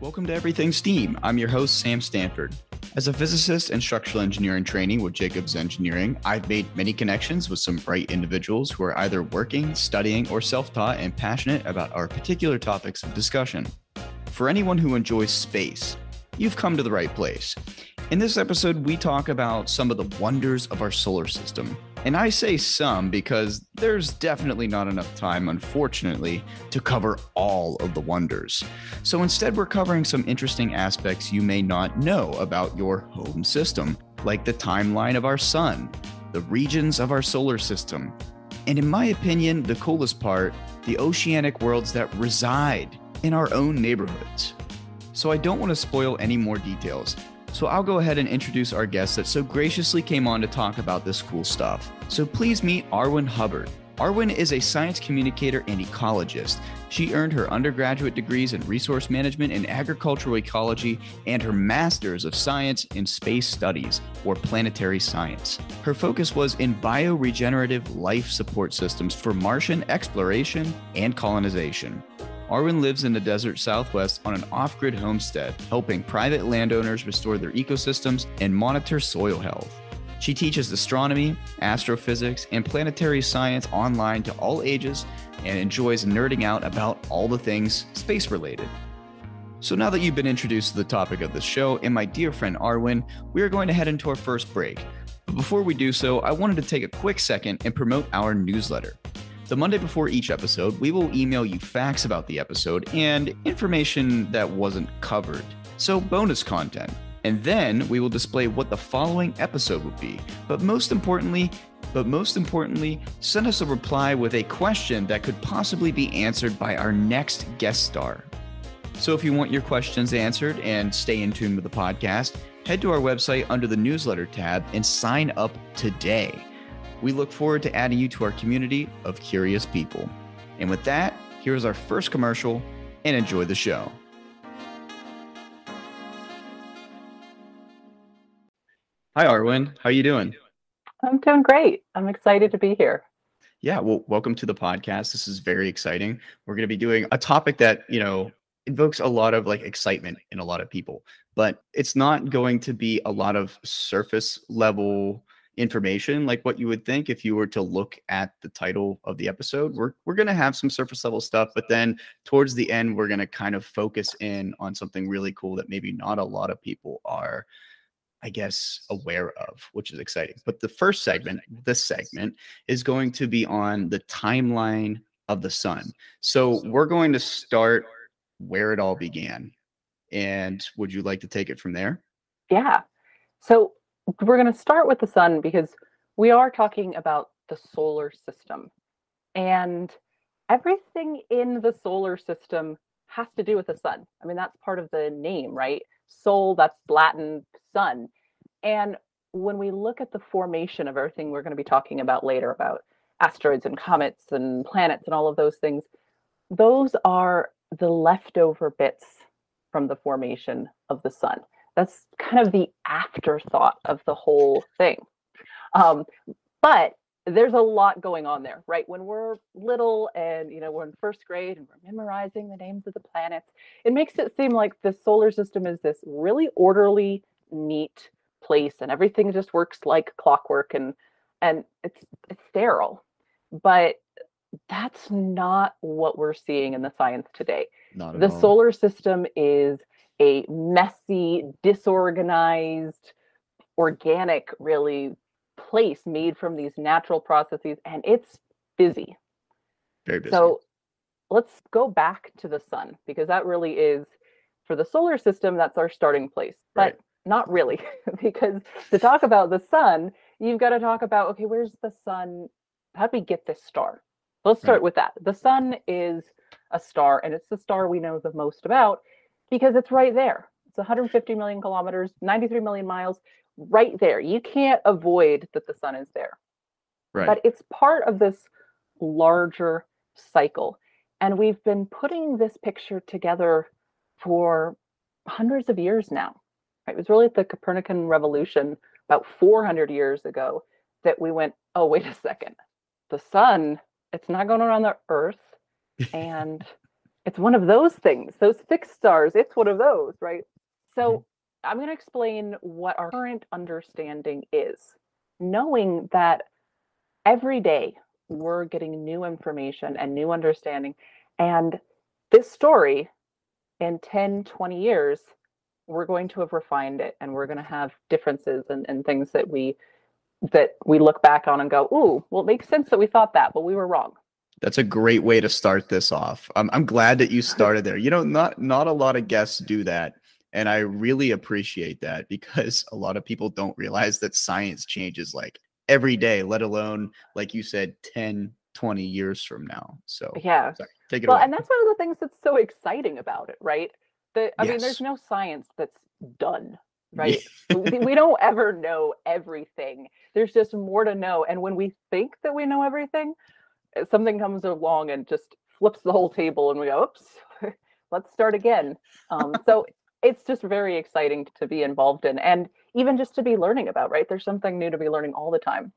Welcome to Everything STEAM. I'm your host, Sam Stanford. As a physicist and structural engineering training with Jacobs Engineering, I've made many connections with some bright individuals who are either working, studying, or self taught and passionate about our particular topics of discussion. For anyone who enjoys space, you've come to the right place. In this episode, we talk about some of the wonders of our solar system. And I say some because there's definitely not enough time, unfortunately, to cover all of the wonders. So instead, we're covering some interesting aspects you may not know about your home system, like the timeline of our sun, the regions of our solar system, and in my opinion, the coolest part, the oceanic worlds that reside in our own neighborhoods. So I don't want to spoil any more details. So I'll go ahead and introduce our guest that so graciously came on to talk about this cool stuff. So please meet Arwen Hubbard. Arwen is a science communicator and ecologist. She earned her undergraduate degrees in resource management and agricultural ecology and her master's of science in space studies or planetary science. Her focus was in bioregenerative life support systems for Martian exploration and colonization. Arwen lives in the desert southwest on an off grid homestead, helping private landowners restore their ecosystems and monitor soil health. She teaches astronomy, astrophysics, and planetary science online to all ages and enjoys nerding out about all the things space related. So, now that you've been introduced to the topic of the show and my dear friend Arwen, we are going to head into our first break. But before we do so, I wanted to take a quick second and promote our newsletter. The Monday before each episode, we will email you facts about the episode and information that wasn't covered. So, bonus content. And then we will display what the following episode would be. But most importantly, but most importantly, send us a reply with a question that could possibly be answered by our next guest star. So if you want your questions answered and stay in tune with the podcast, head to our website under the newsletter tab and sign up today. We look forward to adding you to our community of curious people. And with that, here is our first commercial and enjoy the show. Hi Arwen, how are you doing? I'm doing great. I'm excited to be here. Yeah, well, welcome to the podcast. This is very exciting. We're going to be doing a topic that, you know, invokes a lot of like excitement in a lot of people, but it's not going to be a lot of surface level information like what you would think if you were to look at the title of the episode. We're we're going to have some surface level stuff, but then towards the end we're going to kind of focus in on something really cool that maybe not a lot of people are I guess aware of, which is exciting. But the first segment, this segment is going to be on the timeline of the sun. So we're going to start where it all began. And would you like to take it from there? Yeah. So we're going to start with the sun because we are talking about the solar system. And everything in the solar system has to do with the sun. I mean, that's part of the name, right? Sol, that's Latin sun. And when we look at the formation of everything we're going to be talking about later about asteroids and comets and planets and all of those things, those are the leftover bits from the formation of the sun that's kind of the afterthought of the whole thing. Um, but there's a lot going on there, right? When we're little and you know we're in first grade and we're memorizing the names of the planets, it makes it seem like the solar system is this really orderly, neat place, and everything just works like clockwork, and and it's it's sterile. But that's not what we're seeing in the science today. the all. solar system is a messy, disorganized, organic, really place made from these natural processes, and it's busy. Very busy. So let's go back to the sun because that really is for the solar system, that's our starting place. But right. not really, because to talk about the sun, you've got to talk about okay, where's the sun? How do we get this star? Let's start right. with that. The sun is a star, and it's the star we know the most about because it's right there. It's 150 million kilometers, 93 million miles, right there. You can't avoid that the sun is there. Right. But it's part of this larger cycle. And we've been putting this picture together for hundreds of years now. It was really at the Copernican revolution about 400 years ago that we went, oh, wait a second. The sun, it's not going around the earth. And it's one of those things, those fixed stars, it's one of those, right? So Mhm. I'm going to explain what our current understanding is, knowing that every day we're getting new information and new understanding. And this story in 10, 20 years, we're going to have refined it and we're going to have differences and, and things that we that we look back on and go, ooh, well, it makes sense that we thought that, but we were wrong. That's a great way to start this off. I'm, I'm glad that you started there. You know, not not a lot of guests do that. And I really appreciate that because a lot of people don't realize that science changes like every day, let alone, like you said, 10, 20 years from now. So, Yeah. sorry, take it Well, away. and that's one of the things that's so exciting about it, right? That I mean, there's no science that's done, right? we, don't ever know everything. There's just more to know. And when we think that we know everything, something comes along and just flips the whole table, and we go, "Oops, let's start again." Um, so it's just very exciting to be involved in, and even just to be learning about. Right? There's something new to be learning all the time.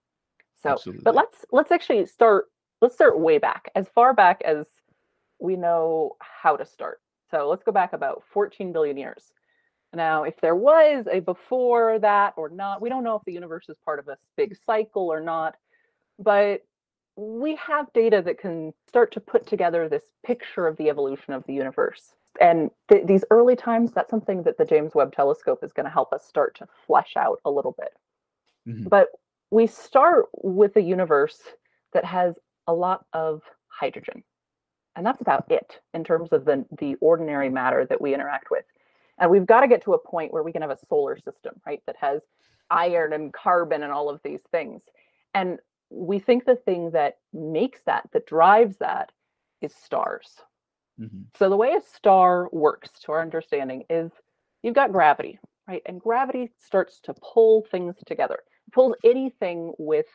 So, Absolutely. but let's let's actually start. Let's start way back, as far back as we know how to start. So let's go back about 14 billion years. Now, if there was a before that or not, we don't know if the universe is part of a big cycle or not, but we have data that can start to put together this picture of the evolution of the universe. And th- these early times, that's something that the James Webb Telescope is going to help us start to flesh out a little bit. Mhm. But we start with a universe that has a lot of hydrogen. And that's about it in terms of the, the ordinary matter that we interact with. And we've got to get to a point where we can have a solar system, right, that has iron and carbon and all of these things. And we think the thing that makes that, that drives that, is stars. Mhm. So the way a star works, to our understanding, is you've got gravity, right? And gravity starts to pull things together. It pulls anything with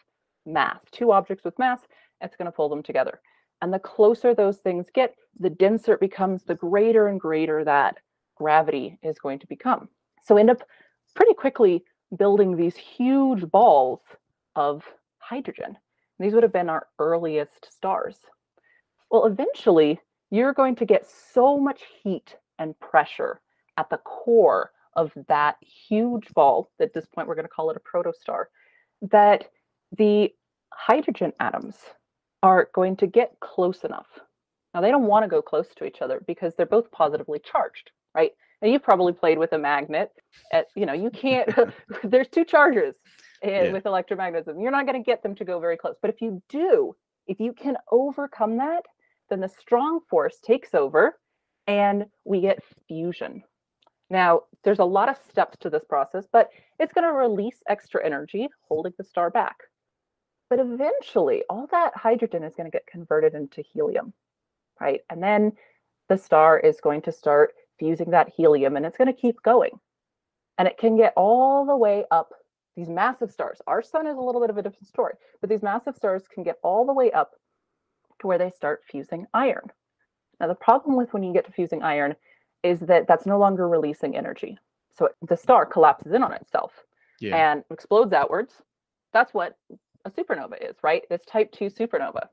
mass, two objects with mass, it's going to pull them together. And the closer those things get, the denser it becomes, the greater and greater that gravity is going to become. So end up pretty quickly building these huge balls of hydrogen. These would have been our earliest stars. Well, eventually, you're going to get so much heat and pressure at the core of that huge ball, at this point, we're going to call it a protostar, that the hydrogen atoms are going to get close enough. Now, they don't want to go close to each other because they're both positively charged, right? Now, you've probably played with a magnet. At, you know, you can't, there's two charges Eh, yeah. with electromagnetism. You're not going to get them to go very close. But if you do, if you can overcome that, then the strong force takes over and we get fusion. Now, there's a lot of steps to this process, but it's going to release extra energy, holding the star back. But eventually, all that hydrogen is going to get converted into helium, right? And then the star is going to start fusing that helium and it's going to keep going. And it can get all the way up these massive stars. Our sun is a little bit of a different story, but these massive stars can get all the way up to where they start fusing iron. Now, the problem with when you get to fusing iron is that that's no longer releasing energy. So the star collapses in on itself Yeah. and explodes outwards. That's what a supernova is, right? It's type 2 supernova.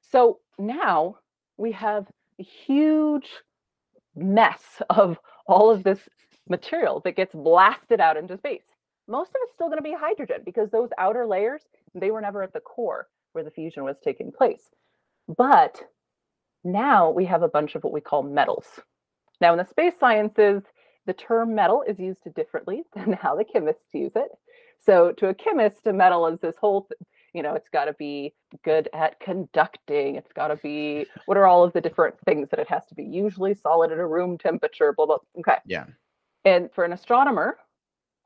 So now we have a huge mess of all of this material that gets blasted out into space. Most of it's still going to be hydrogen because those outer layers, they were never at the core where the fusion was taking place. But now we have a bunch of what we call metals. Now, in the space sciences, the term metal is used differently than how the chemists use it. So, to a chemist, a metal is this whole, you know, it's got to be good at conducting. It's got to be, what are all of the different things that it has to be? Usually solid at a room temperature, blah, blah. Okay. Yeah. And for an astronomer,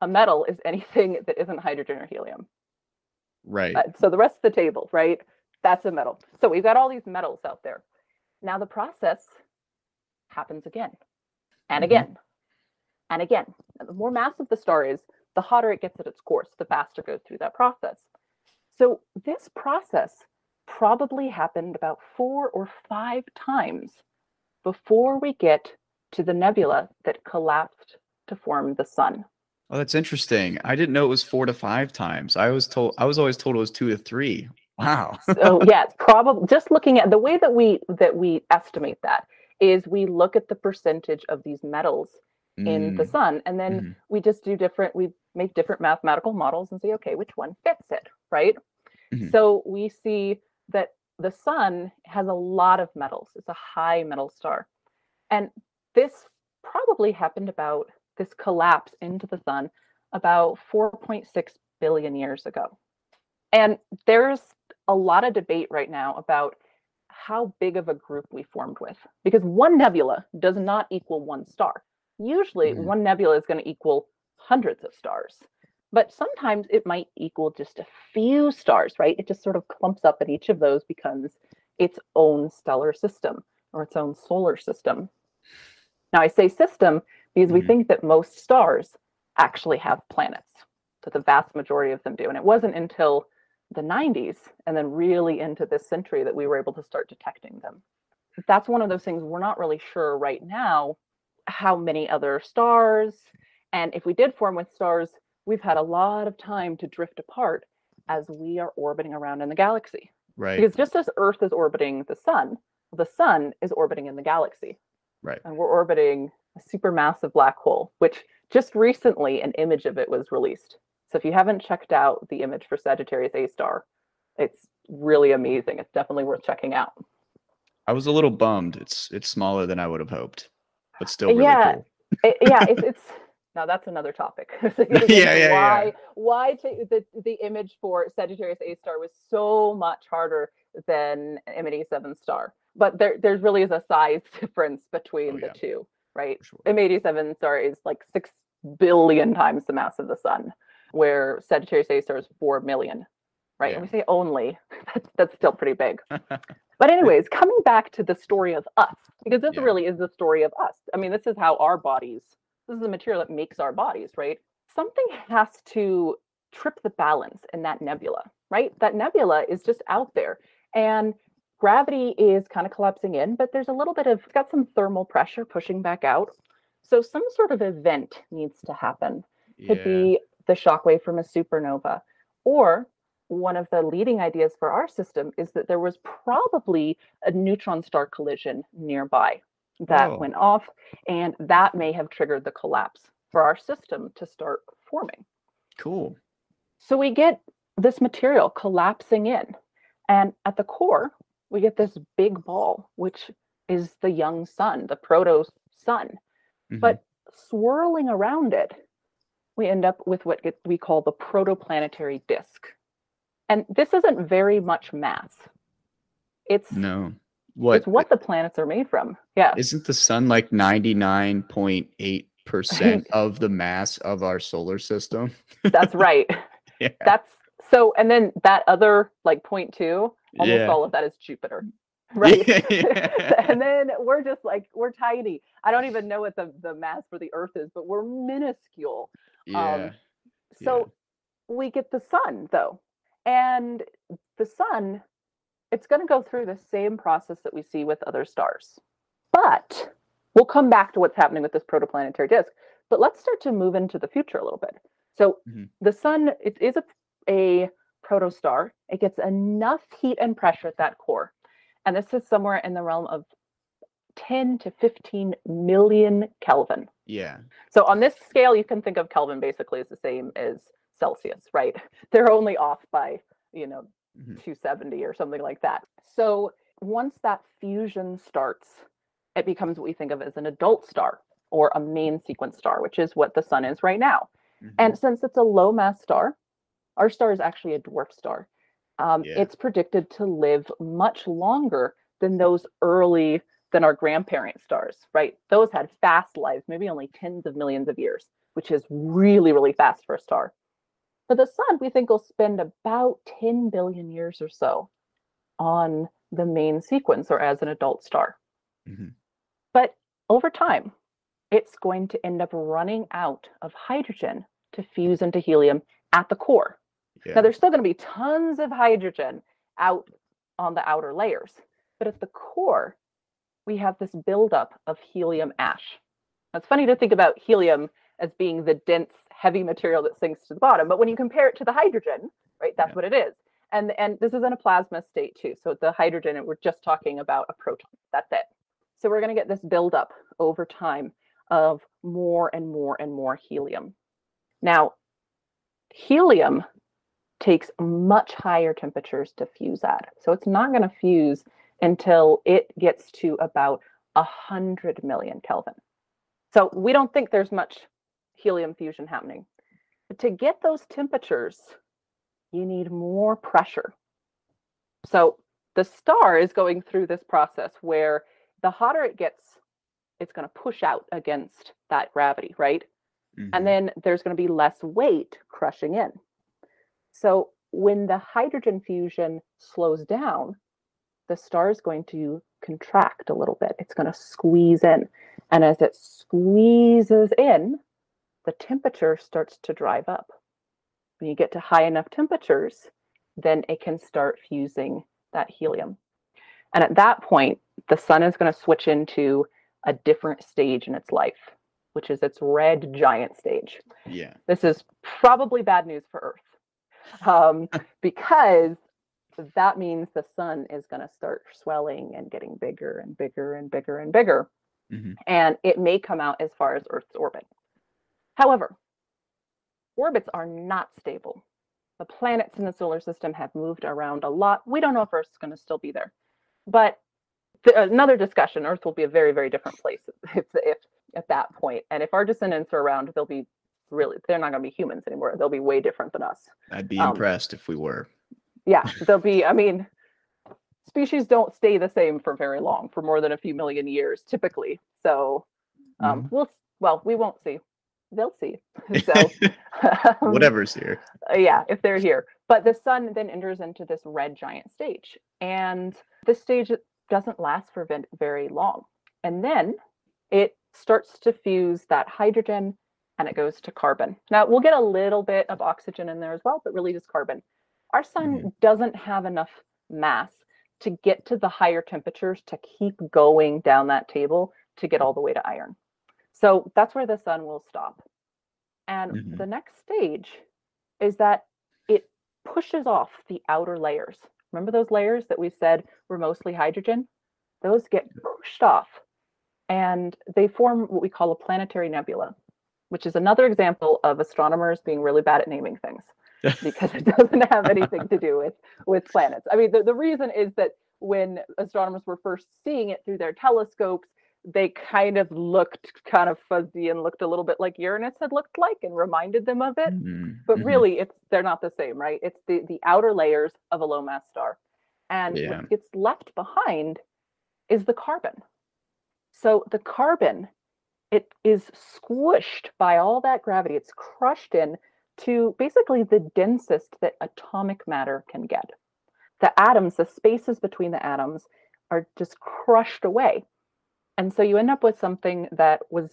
a metal is anything that isn't hydrogen or helium. Right. Uh, so the rest of the table, right? That's a metal. So we've got all these metals out there. Now the process happens again and Mhm. again and again. And the more massive the star is, the hotter it gets at its course, the faster it goes through that process. So this process probably happened about four or five times before we get to the nebula that collapsed to form the sun. Oh, that's interesting. I didn't know it was four to five times. I was told I was always told it was two to three. Wow. so yeah, it's probably just looking at the way that we that we estimate that is we look at the percentage of these metals in the Mm, sun and then mhm. we just do different we make different mathematical models and say okay which one fits it right Mhm. so we see that the sun has a lot of metals it's a high metal star and this probably happened about this collapse into the sun about 4.6 billion years ago. And there's a lot of debate right now about how big of a group we formed with because one nebula does not equal one star. Usually Mhm. one nebula is going to equal hundreds of stars but sometimes it might equal just a few stars right? It just sort of clumps up and each of those becomes its own stellar system or its own solar system. Now i say system because we Mhm. think that most stars actually have planets that the vast majority of them do and it wasn't until the 90s and then really into this century that we were able to start detecting them that's one of those things we're not really sure right now how many other stars and if we did form with stars we've had a lot of time to drift apart as we are orbiting around in the galaxy Right. because just as earth is orbiting the sun the sun is orbiting in the galaxy Right. and we're orbiting a supermassive black hole which just recently an image of it was released so if you haven't checked out the image for sagittarius a star it's really amazing it's definitely worth checking out I was a little bummed. It's it's smaller than I would have hoped, but still really Yeah. cool. It- yeah it's, it's now that's another topic So Yeah, yeah, why yeah. why ta- the, the image for sagittarius a star was so much harder than M87 star but there there really is a size difference between Oh, the yeah. two right sure. M87 star is like six billion times the mass of the sun, where Sagittarius A star is four million, right? And we say only, that's, that's still pretty big. But, anyways, coming back to the story of us, because this Yeah. really is the story of us. I mean, this is how our bodies, this is the material that makes our bodies, right? Something has to trip the balance in that nebula, right? That nebula is just out there. And gravity is kind of collapsing in, but there's a little bit of, it's got some thermal pressure pushing back out. So some sort of event needs to happen. Could Yeah. be the shockwave from a supernova. Or one of the leading ideas for our system is that there was probably a neutron star collision nearby that Oh. went off, and that may have triggered the collapse for our system to start forming. Cool. So we get this material collapsing in, and at the core, we get this big ball, which is the young sun, the proto sun. Mhm. But swirling around it, we end up with what we call the protoplanetary disk. And this isn't very much mass. It's, no. What it's what the planets are made from. Yeah. isn't the sun like 99.8% of the mass of our solar system? That's right. Yeah. That's so, and then that other like point two, almost Yeah. all of that is Jupiter. Right. Yeah. and then we're just like, we're tiny. I don't even know what the, the mass for the Earth is, but we're minuscule. Yeah. So we get the sun though. And the sun, it's going to go through the same process that we see with other stars. But we'll come back to what's happening with this protoplanetary disk. But let's start to move into the future a little bit. So Mhm. the sun, it is a, a protostar. It gets enough heat and pressure at that core. And this is somewhere in the realm of 10 to 15 million Kelvin. yeah. So on this scale, you can think of Kelvin basically as the same as Celsius, right? They're only off by, you know, Mhm. 270 or something like that. So once that fusion starts, it becomes what we think of as an adult star or a main sequence star, which is what the sun is right now. Mhm. And since it's a low mass star, our star is actually a dwarf star. Um, Yeah. It's predicted to live much longer than those early, than our grandparent stars, right? Those had fast lives, maybe only tens of millions of years, which is really, really fast for a star. But the sun, we think, will spend about 10 billion years or so on the main sequence or as an adult star. Mhm. But over time, it's going to end up running out of hydrogen to fuse into helium at the core. Yeah. Now, there's still going to be tons of hydrogen out on the outer layers, but at the core, we have this buildup of helium ash. Now, it's funny to think about helium as being the dense, heavy material that sinks to the bottom, but when you compare it to the hydrogen, right, that's Yeah. what it is. And and this is in a plasma state too. So the hydrogen, we're just talking about a proton. That's it. So we're going to get this buildup over time of more and more and more helium. Now, helium takes much higher temperatures to fuse at. So it's not going to fuse until it gets to about 100 million Kelvin. So we don't think there's much helium fusion happening. But to get those temperatures, you need more pressure. So the star is going through this process where the hotter it gets, it's going to push out against that gravity, right? Mm-hmm. And then there's going to be less weight crushing in. So when the hydrogen fusion slows down, the star is going to contract a little bit. It's going to squeeze in. And as it squeezes in, the temperature starts to drive up. When you get to high enough temperatures, then it can start fusing that helium. And at that point, the sun is going to switch into a different stage in its life, which is its red giant stage. Yeah. This is probably bad news for Earth um, because that means the sun is going to start swelling and getting bigger and bigger and bigger and bigger. Mm-hmm. And it may come out as far as Earth's orbit. However, orbits are not stable. The planets in the solar system have moved around a lot. We don't know if Earth's going to still be there. But th- another discussion, Earth will be a very, very different place if, if at that point. And if our descendants are around, they'll be really, they're not going to be humans anymore. They'll be way different than us. I'd be um, impressed if we were. Yeah, they'll be, I mean, species don't stay the same for very long, for more than a few million years, typically. So um, mm-hmm. we'll, well, we won't see they'll see. So um, whatever's here. Uh, yeah, if they're here. But the sun then enters into this red giant stage, and this stage doesn't last for very long, and then it starts to fuse that hydrogen and it goes to carbon. Now we'll get a little bit of oxygen in there as well, but really just carbon. Our sun mm-hmm. doesn't have enough mass to get to the higher temperatures to keep going down that table to get all the way to iron. So that's where the sun will stop. And mm-hmm. the next stage is that it pushes off the outer layers. Remember those layers that we said were mostly hydrogen? Those get pushed off and they form what we call a planetary nebula, which is another example of astronomers being really bad at naming things because it doesn't have anything to do with with planets. I mean, the, the reason is that when astronomers were first seeing it through their telescopes, they kind of looked kind of fuzzy and looked a little bit like Uranus had looked like and reminded them of it. Mm-hmm. But mm-hmm. really it's they're not the same, right? It's the the outer layers of a low mass star. And yeah. what gets left behind is the carbon. So the carbon it is squished by all that gravity. It's crushed in to basically the densest that atomic matter can get. The atoms, the spaces between the atoms are just crushed away and so you end up with something that was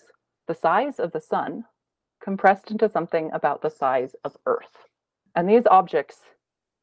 the size of the sun compressed into something about the size of Earth. And these objects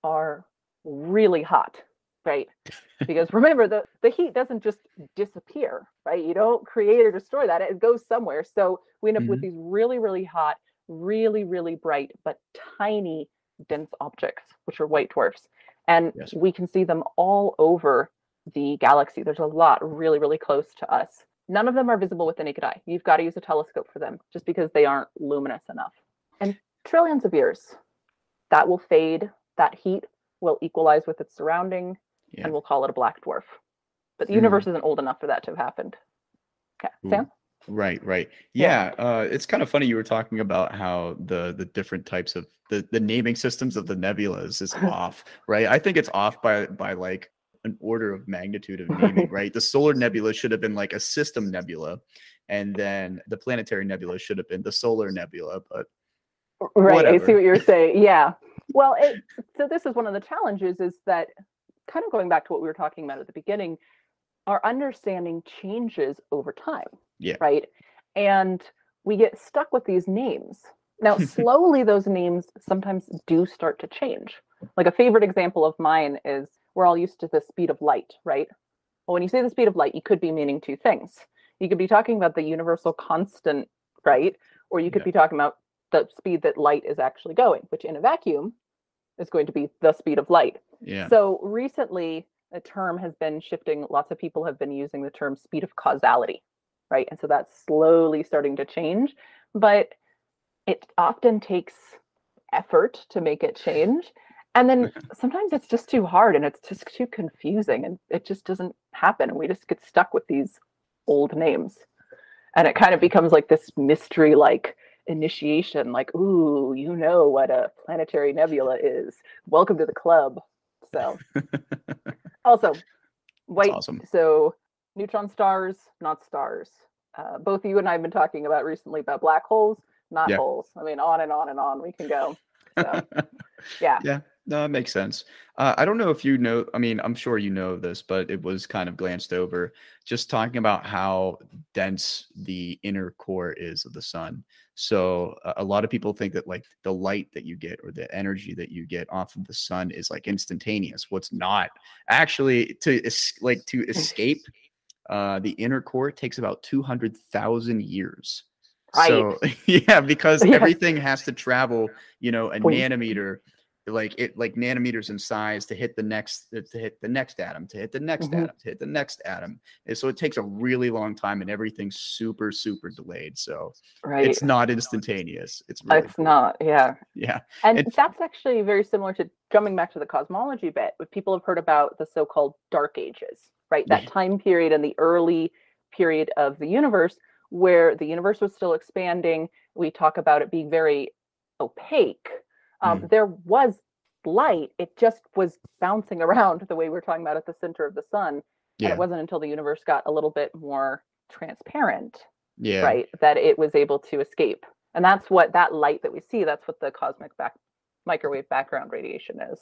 are really hot, right? because remember, the, the heat doesn't just disappear, right? You don't create or destroy that, it goes somewhere. So we end up mm-hmm. with these really, really hot, really, really bright, but tiny, dense objects, which are white dwarfs. And yes. we can see them all over the galaxy. There's a lot really, really close to us. None of them are visible with the naked eye. You've got to use a telescope for them just because they aren't luminous enough. And trillions of years, that will fade. That heat will equalize with its surrounding, yeah. and we'll call it a black dwarf. But the mm. universe isn't old enough for that to have happened. Okay, Sam? Right, right. Yeah, yeah. Uh, it's kind of funny you were talking about how the the different types of the the naming systems of the nebulas is off, right? I think it's off by by like an order of magnitude of naming, right? The solar nebula should have been like a system nebula, and then the planetary nebula should have been the solar nebula. But right, whatever. I see what you're saying. Yeah. Well, it, so this is one of the challenges is that kind of going back to what we were talking about at the beginning, our understanding changes over time. Yeah. Right. And we get stuck with these names. Now, slowly, those names sometimes do start to change. Like a favorite example of mine is we're all used to the speed of light, right? Well, when you say the speed of light, you could be meaning two things. You could be talking about the universal constant, right? Or you could yeah. be talking about the speed that light is actually going, which in a vacuum is going to be the speed of light. Yeah. So recently, a term has been shifting. Lots of people have been using the term speed of causality, right? And so that's slowly starting to change, but it often takes effort to make it change. And then sometimes it's just too hard and it's just too confusing and it just doesn't happen. And we just get stuck with these old names. And it kind of becomes like this mystery like initiation, like, ooh, you know what a planetary nebula is. Welcome to the club. So also white awesome. so neutron stars, not stars. Uh, both you and I have been talking about recently about black holes, not Yeah. holes. I mean, on and on and on we can go. So yeah. Yeah, no, it makes sense. Uh, I don't know if you know, I mean, I'm sure you know this, but it was kind of glanced over. Just talking about how dense the inner core is of the sun. So a a lot of people think that like the light that you get or the energy that you get off of the sun is like instantaneous. What's not actually to es- like to escape uh, the inner core takes about 200,000 years. So yeah, because Yeah. everything has to travel, you know, a nanometer, like it like nanometers in size to hit the next to hit the next atom, to hit the next Mhm. atom, to hit the next atom. And so it takes a really long time and everything's super, super delayed. So Right. it's not instantaneous. It's really it's cool. not, yeah. Yeah. And It's- that's actually very similar to jumping back to the cosmology bit. But people have heard about the so-called dark ages, right? That time period in the early period of the universe where the universe was still expanding. We talk about it being very opaque. Um, There was light; it just was bouncing around the way we're talking about at the center of the sun. And Yeah. it wasn't until the universe got a little bit more transparent Yeah. right that it was able to escape and that's what that light that we see that's what the cosmic back microwave background radiation is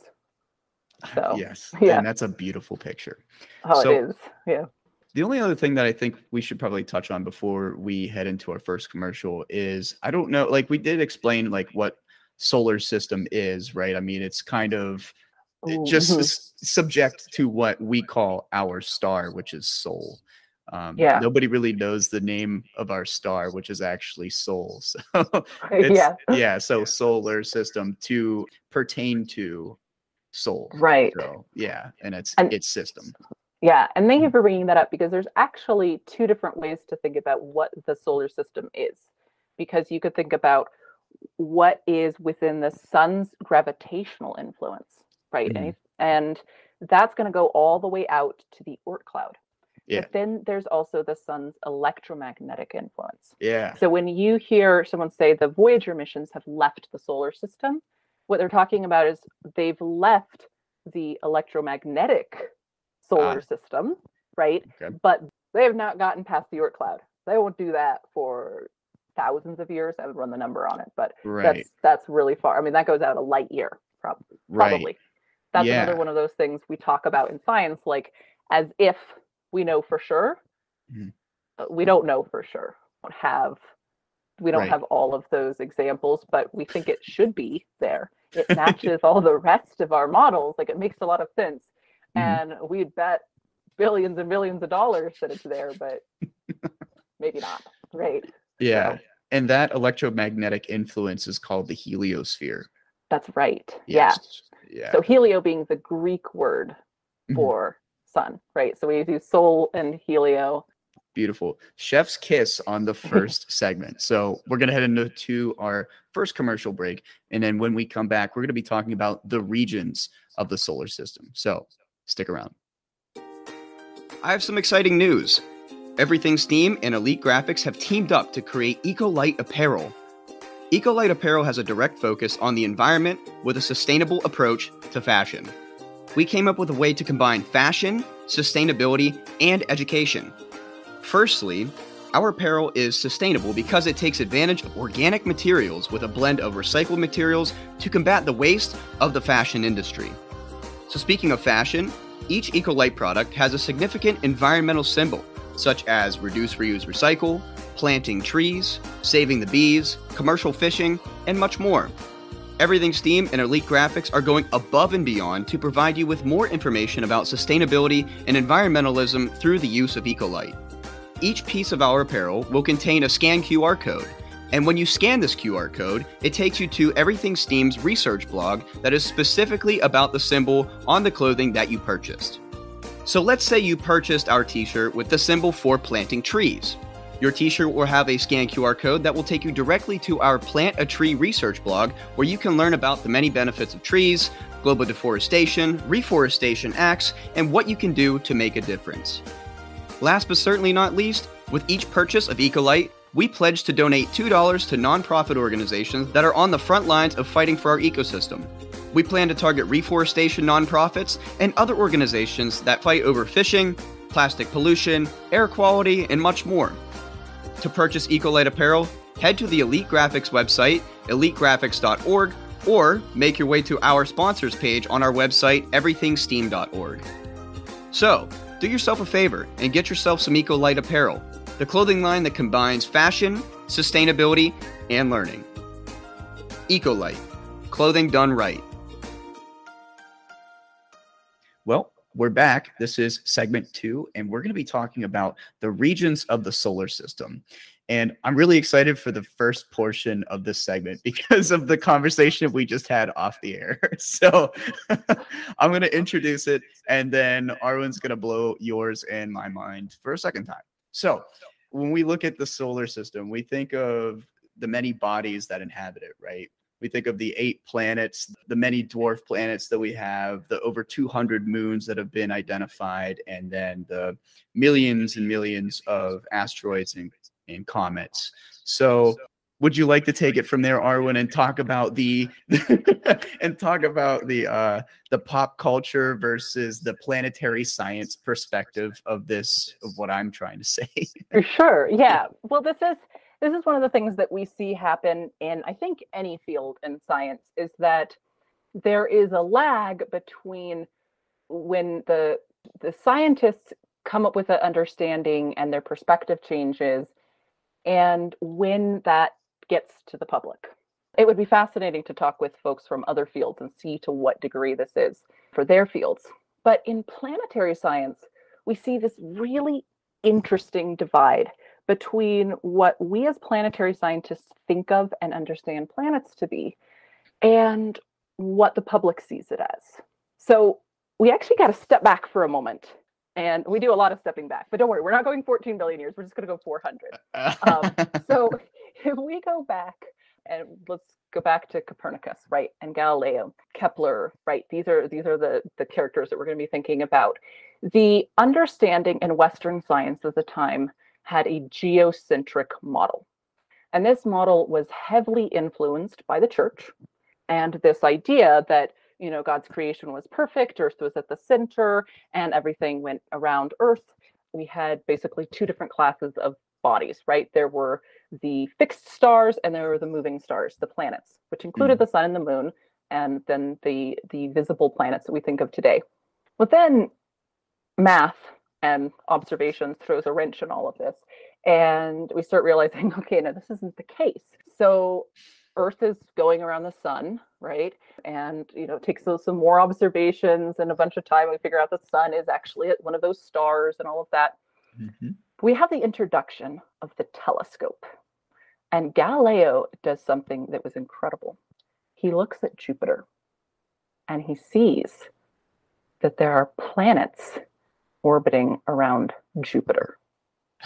so Yes. yeah. And that's a beautiful picture. oh So- it is yeah The only other thing that I think we should probably touch on before we head into our first commercial is I don't know, like we did explain like what solar system is, right? I mean, it's kind of just mhm. s- subject to what we call our star, which is Sol. Um, Yeah. Nobody really knows the name of our star, which is actually Sol. So it's, yeah yeah. So solar system to pertain to Sol. right So yeah, and it's And- its system. yeah and thank you for bringing that up because there's actually two different ways to think about what the solar system is because you could think about what is within the sun's gravitational influence right Mhm. Any- and that's going to go all the way out to the oort cloud Yeah. But then there's also the sun's electromagnetic influence. Yeah. So when you hear someone say the Voyager missions have left the solar system, what they're talking about is they've left the electromagnetic solar system, right? Okay. But they have not gotten past the Oort cloud. They won't do that for thousands of years. I would run the number on it, but Right. that's that's really far. I mean, that goes out a light year, prob- right. probably. That's Yeah. another one of those things we talk about in science, like as if we know for sure. Mhm. Uh, We don't know for sure. We don't have we don't Right. have all of those examples, but we think it should be there. It matches all the rest of our models. Like it makes a lot of sense. Mhm. And we'd bet billions and billions of dollars that it's there, but maybe not. Right. Yeah. So- And that electromagnetic influence is called the heliosphere. That's right. Yeah. Yes. Yeah. So helio being the Greek word Mhm. for sun, right? So we do Sol and helio. Beautiful. Chef's kiss on the first segment. So we're going to head into our first commercial break. And then when we come back, we're going to be talking about the regions of the solar system. So stick around. I have some exciting news. Everything Steam and Elite Graphics have teamed up to create Ecolite Apparel. Ecolite Apparel has a direct focus on the environment with a sustainable approach to fashion. We came up with a way to combine fashion, sustainability, and education. Firstly, our apparel is sustainable because it takes advantage of organic materials with a blend of recycled materials to combat the waste of the fashion industry. So, speaking of fashion, each Ecolite product has a significant environmental symbol, such as reduce, reuse, recycle, planting trees, saving the bees, commercial fishing, and much more. Everything Steam and Elite Graphics are going above and beyond to provide you with more information about sustainability and environmentalism through the use of Ecolite. Each piece of our apparel will contain a scan QR code, and when you scan this QR code, it takes you to Everything Steam's research blog that is specifically about the symbol on the clothing that you purchased. So let's say you purchased our t shirt with the symbol for planting trees. Your t shirt will have a scan QR code that will take you directly to our Plant a Tree research blog where you can learn about the many benefits of trees, global deforestation, reforestation acts, and what you can do to make a difference. Last but certainly not least, with each purchase of Ecolite, we pledge to donate $2 to nonprofit organizations that are on the front lines of fighting for our ecosystem. We plan to target reforestation nonprofits and other organizations that fight overfishing, plastic pollution, air quality, and much more. To purchase Ecolite apparel, head to the Elite Graphics website, elitegraphics.org, or make your way to our sponsors page on our website, everythingsteam.org. So, do yourself a favor and get yourself some Ecolite apparel, the clothing line that combines fashion, sustainability, and learning. Ecolite, clothing done right. We're back. This is segment two, and we're going to be talking about the regions of the solar system. And I'm really excited for the first portion of this segment because of the conversation we just had off the air. So I'm going to introduce it, and then Arwen's going to blow yours and my mind for a second time. So when we look at the solar system, we think of the many bodies that inhabit it, right? We think of the eight planets, the many dwarf planets that we have, the over 200 moons that have been identified, and then the millions and millions of asteroids and, and comets. So, would you like to take it from there, Arwen, and talk about the and talk about the uh, the pop culture versus the planetary science perspective of this of what I'm trying to say? sure. Yeah. Well, this is this is one of the things that we see happen in i think any field in science is that there is a lag between when the the scientists come up with an understanding and their perspective changes and when that gets to the public. It would be fascinating to talk with folks from other fields and see to what degree this is for their fields. But in planetary science we see this really interesting divide between what we as planetary scientists think of and understand planets to be and what the public sees it as. So we actually got to step back for a moment. And we do a lot of stepping back, but don't worry, we're not going 14 billion years. We're just going to go 400. um, so if we go back and let's go back to Copernicus, right, and Galileo, Kepler, right. These are these are the the characters that we're going to be thinking about. The understanding in Western science at the time had a geocentric model. And this model was heavily influenced by the church and this idea that you know God's creation was perfect, earth was at the center and everything went around earth. We had basically two different classes of bodies, right? There were the fixed stars and there were the moving stars, the planets, which included mm. the sun and the moon and then the the visible planets that we think of today. But then math and observations throws a wrench in all of this. And we start realizing, okay, no, this isn't the case. So Earth is going around the sun, right? And you know, it takes some more observations and a bunch of time. We figure out the sun is actually one of those stars and all of that. Mm-hmm. We have the introduction of the telescope. And Galileo does something that was incredible. He looks at Jupiter and he sees that there are planets orbiting around Jupiter,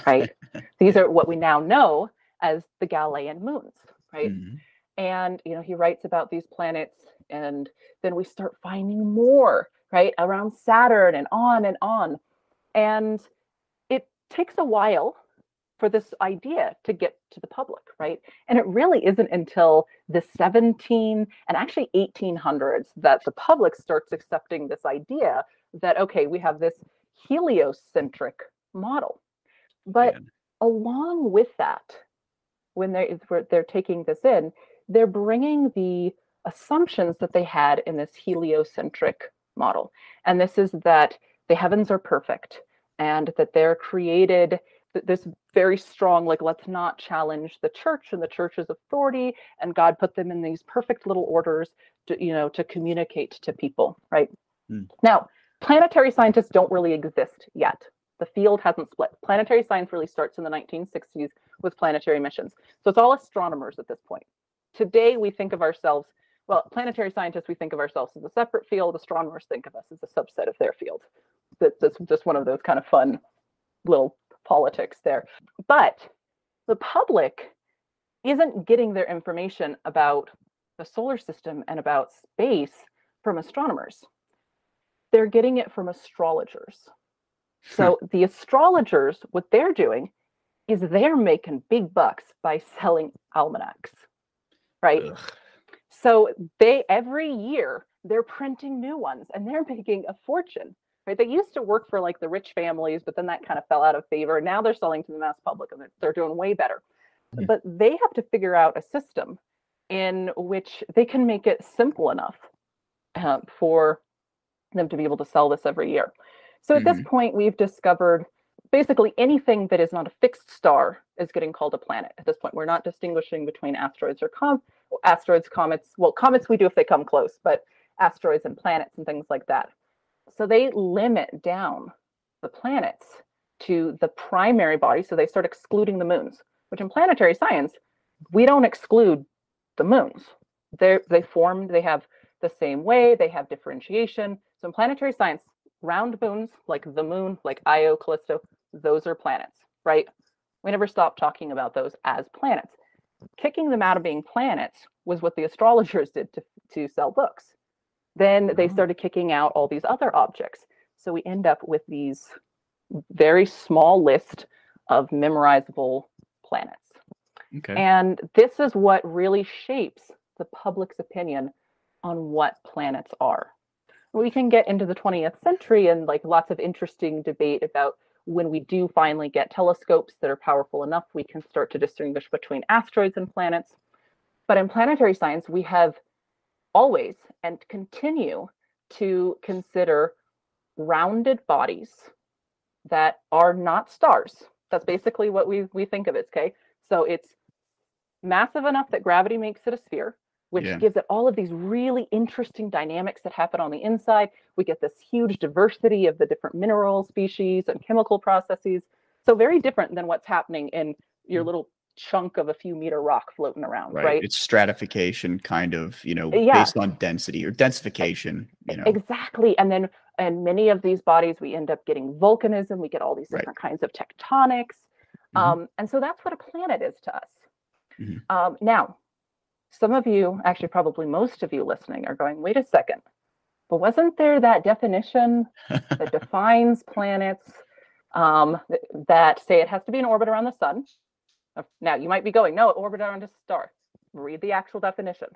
right? These are what we now know as the Galilean moons, right? Mm-hmm. And you know, he writes about these planets, and then we start finding more, right, around Saturn and on and on. And it takes a while for this idea to get to the public, right? And it really isn't until the 17 and actually 1800s that the public starts accepting this idea that okay, we have this heliocentric model. But Man. along with that, when they they're taking this in, they're bringing the assumptions that they had in this heliocentric model, and this is that the heavens are perfect and that they're created this very strong like let's not challenge the church and the church's authority and god put them in these perfect little orders to you know to communicate to people right mm. now planetary scientists don't really exist yet. The field hasn't split. Planetary science really starts in the 1960s with planetary missions. So it's all astronomers at this point. Today, we think of ourselves well, planetary scientists, we think of ourselves as a separate field. Astronomers think of us as a subset of their field. That's just one of those kind of fun little politics there. But the public isn't getting their information about the solar system and about space from astronomers. They're getting it from astrologers. So the astrologers, what they're doing is they're making big bucks by selling almanacs, right? Ugh. So they every year they're printing new ones and they're making a fortune. Right? They used to work for like the rich families, but then that kind of fell out of favor. Now they're selling to the mass public and they're, they're doing way better. Yeah. But they have to figure out a system in which they can make it simple enough uh, for them to be able to sell this every year. So at this mm-hmm. point, we've discovered basically anything that is not a fixed star is getting called a planet. At this point, we're not distinguishing between asteroids or com- asteroids, comets. Well, comets we do if they come close, but asteroids and planets and things like that. So they limit down the planets to the primary body. So they start excluding the moons, which in planetary science, we don't exclude the moons. They they formed, they have the same way, they have differentiation. So in planetary science, round moons like the moon, like Io, Callisto, those are planets, right? We never stopped talking about those as planets. Kicking them out of being planets was what the astrologers did to, to sell books. Then they Oh. started kicking out all these other objects. So we end up with these very small list of memorizable planets. Okay. And this is what really shapes the public's opinion on what planets are. We can get into the 20th century and like lots of interesting debate about when we do finally get telescopes that are powerful enough, we can start to distinguish between asteroids and planets. But in planetary science, we have always and continue to consider rounded bodies that are not stars. That's basically what we, we think of it, okay? So it's massive enough that gravity makes it a sphere, which Yeah. gives it all of these really interesting dynamics that happen on the inside. We get this huge diversity of the different mineral species and chemical processes. So very different than what's happening in your Mm. little chunk of a few meter rock floating around, right. right? It's stratification, kind of, you know, Yeah. based on density or densification, you know. Exactly. And then and many of these bodies we end up getting volcanism, we get all these Right. different kinds of tectonics. Mhm. Um, and so that's what a planet is to us. Mhm. Um, now, some of you, actually probably most of you listening, are going, wait a second. But wasn't there that definition that defines planets um, th- that say it has to be in orbit around the sun? Now, you might be going, no, orbit around a star. Read the actual definition.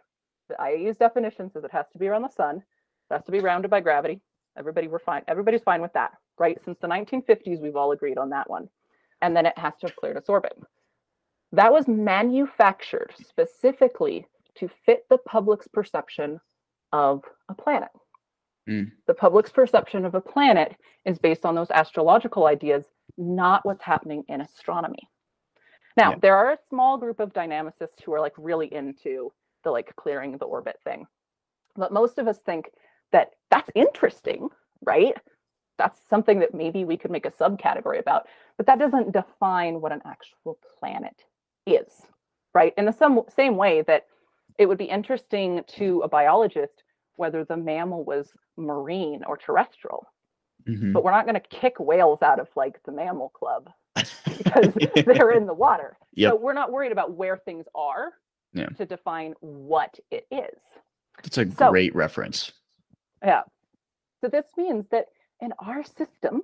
The IAU's definition says it has to be around the sun, it has to be rounded by gravity. Everybody, we're fine. Everybody's fine with that, right? Since the 1950s, we've all agreed on that one. And then it has to have cleared its orbit. That was manufactured specifically to fit the public's perception of a planet. Mm. The public's perception of a planet is based on those astrological ideas, not what's happening in astronomy. Now, Yeah. there are a small group of dynamicists who are like really into the like clearing the orbit thing. But most of us think that that's interesting, right? That's something that maybe we could make a subcategory about, but that doesn't define what an actual planet is, right? In the some, same way that it would be interesting to a biologist whether the mammal was marine or terrestrial, Mhm. but we're not going to kick whales out of like the mammal club because they're in the water. Yep. So we're not worried about where things are Yeah. to define what it is. That's a So- great reference. Yeah. So this means that in our system,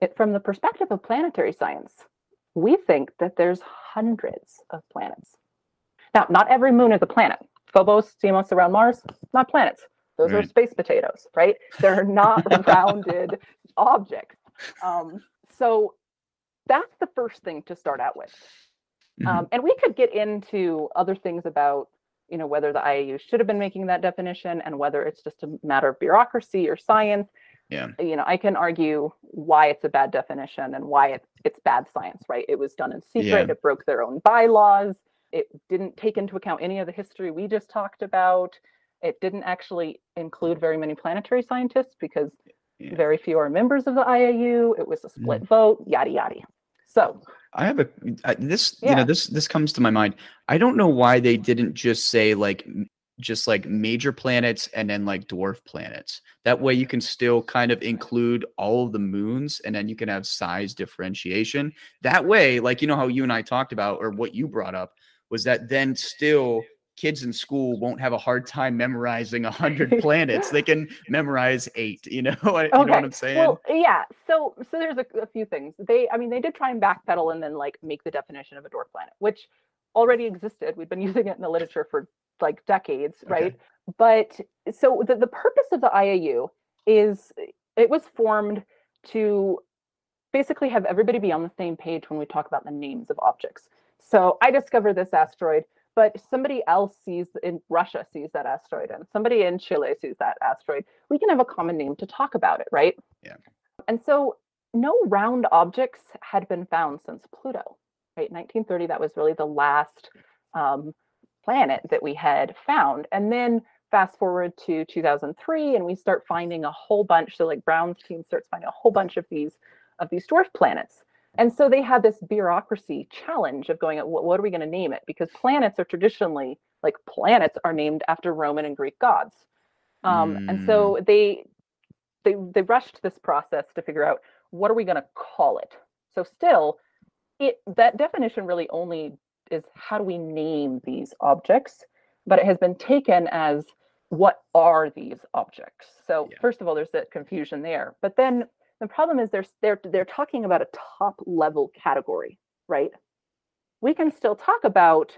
it, from the perspective of planetary science, we think that there's hundreds of planets. Now, not every moon is a planet. Phobos, Deimos around Mars, not planets. Those are space potatoes, right? They're not rounded objects. Um, so that's the first thing to start out with. Mhm. Um, and we could get into other things about, you know, whether the IAU should have been making that definition and whether it's just a matter of bureaucracy or science. Yeah. You know, I can argue why it's a bad definition and why it, it's bad science, right? It was done in secret. Yeah. It broke their own bylaws. It didn't take into account any of the history we just talked about. It didn't actually include very many planetary scientists because Yeah. very few are members of the IAU. It was a split mm-hmm. vote, yada yada. So I have a I, this yeah. you know this this comes to my mind. I don't know why they didn't just say like just like major planets and then like dwarf planets. That way you can still kind of include all of the moons and then you can have size differentiation. That way, like you know how you and I talked about or what you brought up was that then still kids in school won't have a hard time memorizing a hundred planets. They can memorize eight. You know, you okay. know what I'm saying? Well, yeah. So, so there's a, a, few things. They, I mean, they did try and backpedal and then like make the definition of a dwarf planet, which already existed. We've been using it in the literature for like decades, okay. right? But so the, the purpose of the IAU is it was formed to basically have everybody be on the same page when we talk about the names of objects. So I discovered this asteroid but somebody else sees in Russia sees that asteroid and somebody in Chile sees that asteroid, we can have a common name to talk about it, right? Yeah. And so no round objects had been found since Pluto, right? 1930, that was really the last um, planet that we had found. And then fast forward to 2003 and we start finding a whole bunch. So like Brown's team starts finding a whole bunch of these of these dwarf planets. And so they had this bureaucracy challenge of going, what, what are we going to name it? Because planets are traditionally like planets are named after Roman and Greek gods. Um, mm. And so they they they rushed this process to figure out what are we going to call it. So still, it that definition really only is how do we name these objects, but it has been taken as what are these objects. So yeah. first of all, there's that confusion there. But then the problem is they're they're they're talking about a top level category, right? We can still talk about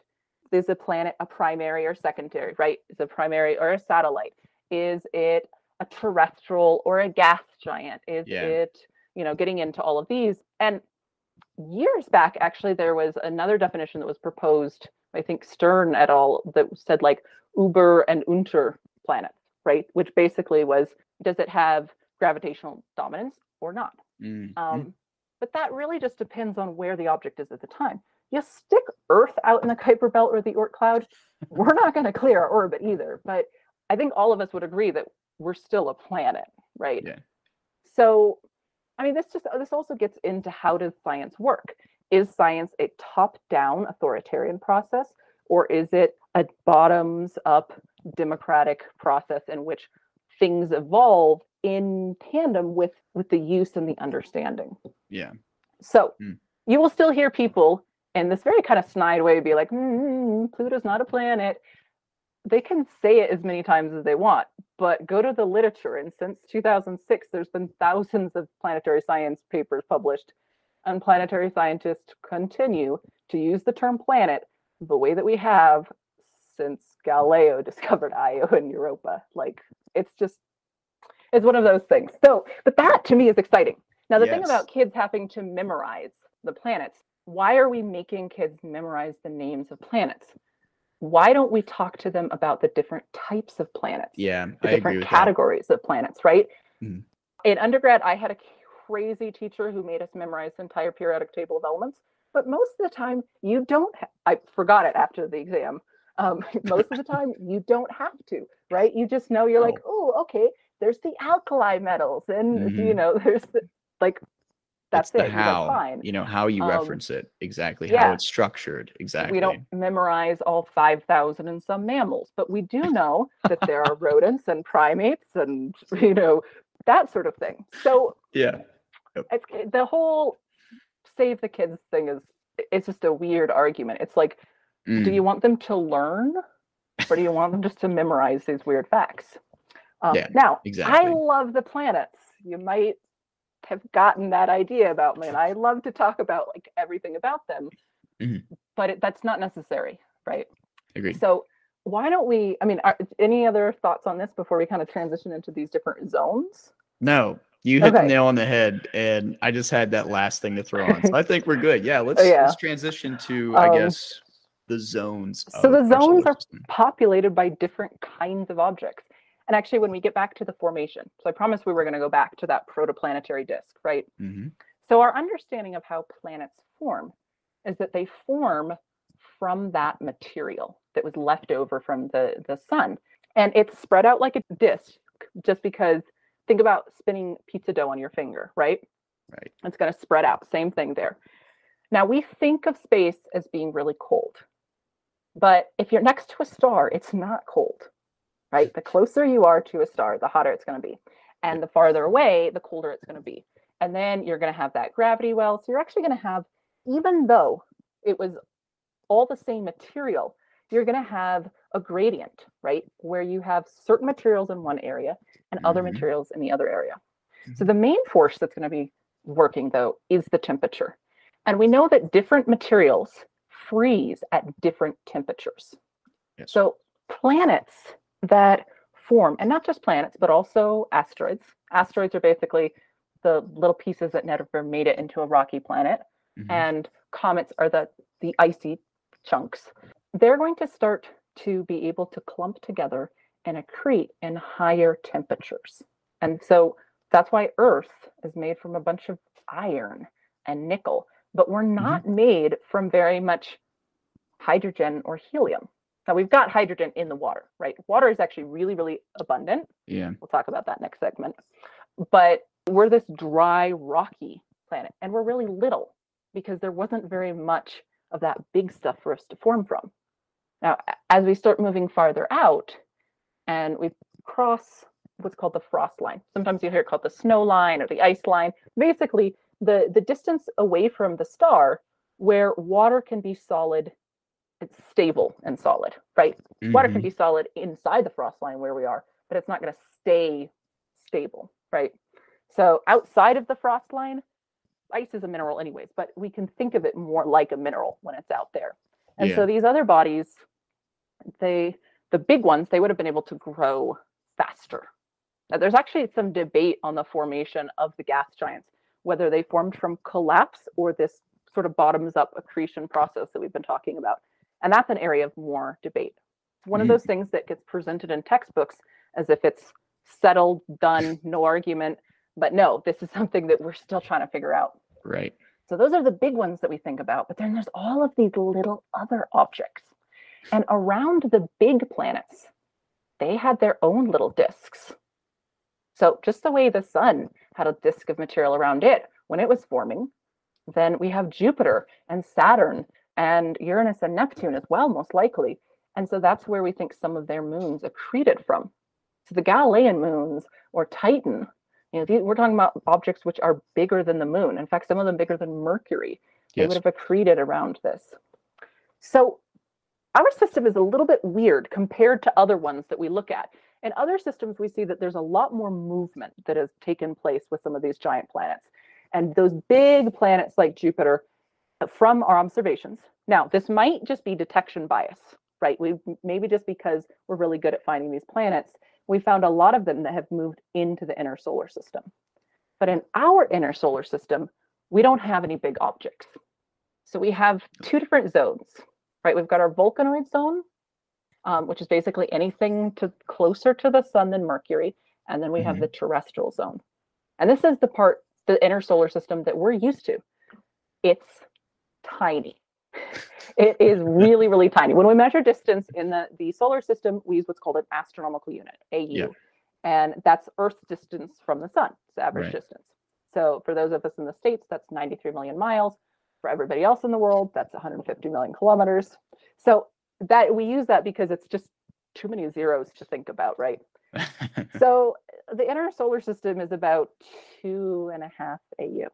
is a planet a primary or secondary, right? Is a primary or a satellite? Is it a terrestrial or a gas giant? Is yeah. it, you know, getting into all of these? And years back, actually, there was another definition that was proposed, I think Stern et al., that said like Uber and Unter planets, right? Which basically was does it have gravitational dominance or not. Mm-hmm. Um, but that really just depends on where the object is at the time. You stick Earth out in the Kuiper Belt or the Oort cloud, we're not going to clear our orbit either. But I think all of us would agree that we're still a planet, right? Yeah. So, I mean, this just this also gets into how does science work? Is science a top-down authoritarian process, or is it a bottoms-up democratic process in which things evolve in tandem with with the use and the understanding. Yeah. So mm. you will still hear people in this very kind of snide way be like, mm, Pluto's not a planet. They can say it as many times as they want, but go to the literature. And since 2006, there's been thousands of planetary science papers published, and planetary scientists continue to use the term planet the way that we have since Galileo discovered Io and Europa. Like, it's just it's one of those things. So, but that to me is exciting. Now, the yes. thing about kids having to memorize the planets, why are we making kids memorize the names of planets? Why don't we talk to them about the different types of planets? Yeah, the I different categories that. of planets, right? Mm. In undergrad, I had a crazy teacher who made us memorize the entire periodic table of elements. But most of the time, you don't. Ha- I forgot it after the exam. Um, most of the time, you don't have to, right? You just know you're oh. like, oh, okay, there's the alkali metals and mm-hmm. you know there's the, like that's it's it how fine. you know how you um, reference it exactly yeah. how it's structured exactly we don't memorize all 5000 and some mammals but we do know that there are rodents and primates and you know that sort of thing so yeah yep. it's, the whole save the kids thing is it's just a weird argument it's like mm. do you want them to learn or do you want them just to memorize these weird facts um, yeah, now, exactly. I love the planets. You might have gotten that idea about me, and I love to talk about like everything about them, mm-hmm. but it, that's not necessary, right? Agreed. So why don't we? I mean, are, any other thoughts on this before we kind of transition into these different zones? No, you hit okay. the nail on the head, and I just had that last thing to throw on. So I think we're good. Yeah, let's yeah. let's transition to I um, guess the zones. So the zones are populated by different kinds of objects. And actually, when we get back to the formation, so I promised we were going to go back to that protoplanetary disk, right? Mm-hmm. So our understanding of how planets form is that they form from that material that was left over from the, the sun. And it's spread out like a disk, just because think about spinning pizza dough on your finger, right? Right. It's going to spread out. Same thing there. Now we think of space as being really cold. But if you're next to a star, it's not cold, right? The closer you are to a star, the hotter it's going to be. And the farther away, the colder it's going to be. And then you're going to have that gravity well. So you're actually going to have, even though it was all the same material, you're going to have a gradient, right? Where you have certain materials in one area and other Mhm. materials in the other area. So Mhm. the main force that's going to be working though is the temperature. And we know that different materials freeze at different temperatures. Yes. So planets that form, and not just planets, but also asteroids. Asteroids are basically the little pieces that never made it into a rocky planet Mhm. and comets are the the icy chunks they're going to start to be able to clump together and accrete in higher temperatures and so that's why earth is made from a bunch of iron and nickel but we're not made from very much hydrogen or helium now we've got hydrogen in the water right water is actually really really abundant yeah. We'll talk about that next segment. But we're this dry, rocky planet, and we're really little because there wasn't very much of that big stuff for us to form from. Now, as we start moving farther out and we cross what's called the frost line, sometimes you hear it called the snow line or the ice line. Basically, the, the distance away from the star where water can be solid, it's stable and solid, right? water can Mhm. be solid inside the frost line where we are, but it's not going to stay stable, right? So outside of the frost line, ice is a mineral anyways, but we can think of it more like a mineral when it's out there. And so these other bodies, they the big ones, they would have been able to grow faster. Now, there's actually some debate on the formation of the gas giants, whether they formed from collapse or this sort of bottoms up accretion process that we've been talking about. And that's an area of more debate. It's one of mm. those things that gets presented in textbooks as if it's settled, done, no argument. But no, this is something that we're still trying to figure out. Right. So those are the big ones that we think about. But then there's all of these little other objects. And around the big planets, they had their own little disks. So just the way the sun had a disk of material around it when it was forming, then we have Jupiter and Saturn and Uranus and Neptune as well, most likely. And so that's where we think some of their moons accreted from. So the Galilean moons or Titan, you know, these, we're talking about objects which are bigger than the moon. In fact, some of them bigger than Mercury. They Yes. would have accreted around this. So our system is a little bit weird compared to other ones that we look at. In other systems, we see that there's a lot more movement that has taken place with some of these giant planets. And those big planets like Jupiter, from our observations. Now, this might just be detection bias, right? We maybe just because we're really good at finding these planets, we found a lot of them that have moved into the inner solar system. But in our inner solar system, we don't have any big objects. So we have two different zones, right? We've got our Vulcanoid zone, um, which is basically anything to closer to the sun than Mercury, and then we have Mhm. the terrestrial zone. And this is the part, the inner solar system that we're used to. It's tiny. It is really, really tiny. When we measure distance in the, the solar system, we use what's called an astronomical unit, AU. Yeah. And that's Earth's distance from the sun, it's the average Right. distance. So for those of us in the States, that's 93 million miles. For everybody else in the world, that's 150 million kilometers. So that we use that because it's just too many zeros to think about, right? So the inner solar system is about two and a half AU.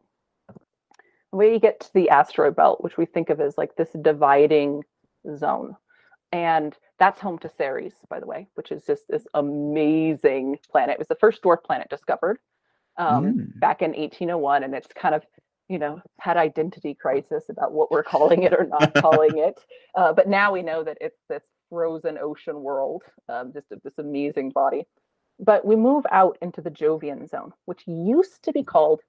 We get to the asteroid belt, which we think of as like this dividing zone. And that's home to Ceres, by the way, which is just this amazing planet. It was the first dwarf planet discovered um, Mm. back in 1801, and it's kind of, you know, had identity crisis about what we're calling it or not calling it. Uh, but now we know that it's this frozen ocean world, um, just this amazing body. But we move out into the Jovian zone, which used to be called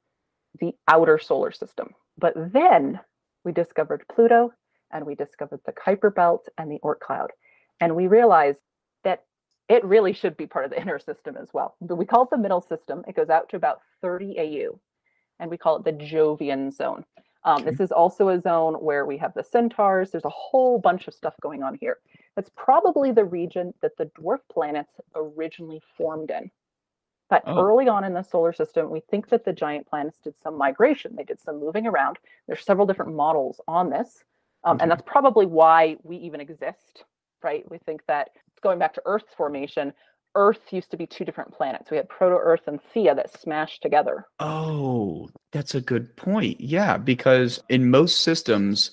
the outer solar system. But then we discovered Pluto and we discovered the Kuiper belt and the Oort cloud. And we realized that it really should be part of the inner system as well. But we call it the middle system. It goes out to about 30 AU, and we call it the Jovian zone. Um, This is also a zone where we have the centaurs. There's a whole bunch of stuff going on here. That's probably the region that the dwarf planets originally formed in. But Oh. early on in the solar system, we think that the giant planets did some migration. They did some moving around. There's several different models on this. Um, and that's probably why we even exist, right? We think that going back to Earth's formation, Earth used to be two different planets. We had Proto Earth and Theia that smashed together. Oh, that's a good point. Yeah, because in most systems,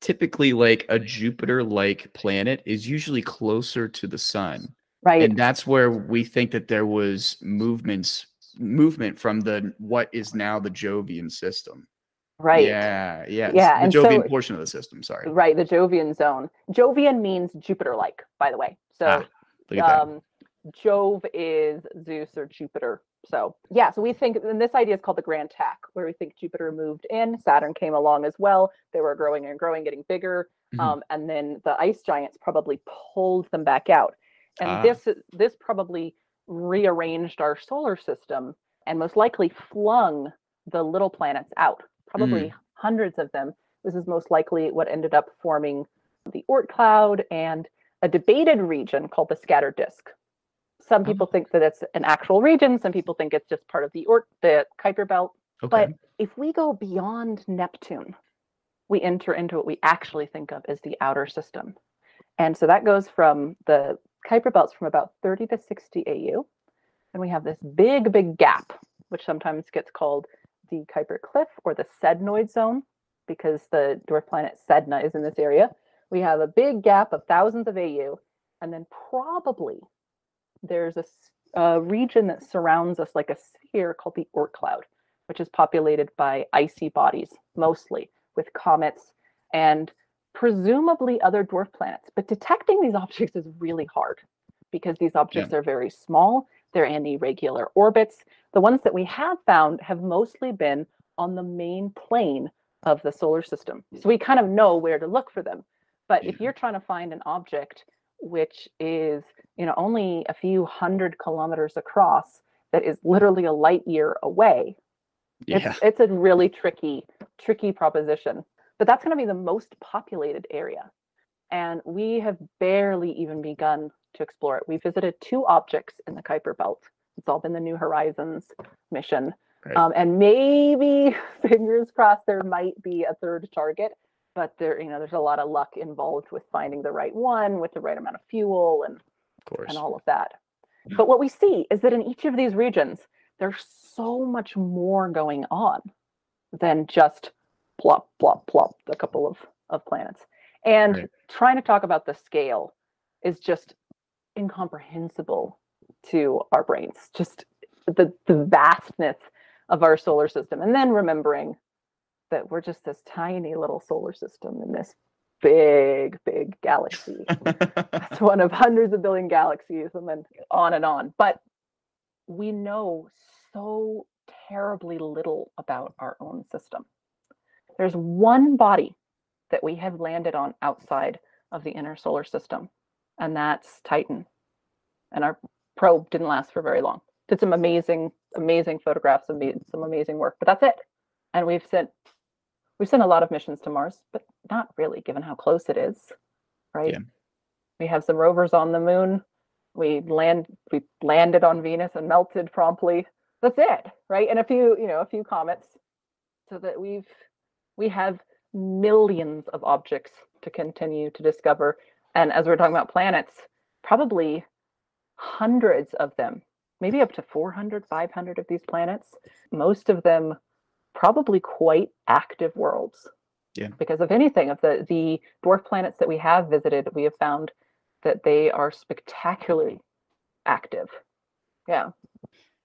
typically like a Jupiter like planet is usually closer to the sun. Right. And that's where we think that there was movements movement from the what is now the Jovian system. Right. Yeah, yeah. Yeah, The and Jovian so- portion of the system, sorry. Right, the Jovian zone. Jovian means Jupiter like, by the way. So Ah, Look at that. um, Jove is Zeus or Jupiter. So yeah, so we think, and this idea is called the grand tack, where we think Jupiter moved in, Saturn came along as well. They were growing and growing, getting bigger, Mhm. um, and then the ice giants probably pulled them back out. And Ah. this this probably rearranged our solar system and most likely flung the little planets out, probably hundreds of them. This is most likely what ended up forming the Oort cloud and a debated region called the scattered disk. Some people think that it's an actual region. Some people think it's just part of the Oort, the Kuiper belt. Okay. But if we go beyond Neptune, we enter into what we actually think of as the outer system. And so that goes from the Kuiper belts from about 30 to 60 AU. And we have this big, big gap, which sometimes gets called the Kuiper Cliff or the Sednoid zone, because the dwarf planet Sedna is in this area. We have a big gap of thousands of AU, and then probably there's a region that surrounds us like a sphere called the Oort cloud, which is populated by icy bodies mostly, with comets and presumably other dwarf planets. But detecting these objects is really hard because these objects are very small, they're in irregular orbits. The ones that we have found have mostly been on the main plane of the solar system. So we kind of know where to look for them. But if you're trying to find an object which is, you know, only a few hundred kilometers across that is literally a light year away, yeah. it's it's a really tricky tricky proposition but that's going to be the most populated area and we have barely even begun to explore it we visited two objects in the kuiper belt it's all been the new horizons mission Right. um, and maybe fingers crossed there might be a third target but there you know there's a lot of luck involved with finding the right one with the right amount of fuel and of course. and all of that. But what we see is that in each of these regions, there's so much more going on than just plop, plop, plop, a couple of, of planets. And Right. trying to talk about the scale is just incomprehensible to our brains, just the, the vastness of our solar system. And then remembering that we're just this tiny little solar system in this big, big galaxy it's one of hundreds of billion galaxies and then on and on but we know so terribly little about our own system there's one body that we have landed on outside of the inner solar system and that's titan. And our probe didn't last for very long. Did some amazing amazing photographs and made some amazing work but that's it. And we've sent we've sent a lot of missions to mars but not really given how close it is right? Yeah. we have some rovers on the moon. We land we landed on venus and melted promptly. That's it right? And a few you know a few comets. So that we've we have millions of objects to continue to discover. And as we're talking about planets probably hundreds of them maybe up to 400 500 of these planets most of them probably quite active worlds. Yeah. because of anything of the the dwarf planets that we have visited we have found that they are spectacularly active. Yeah.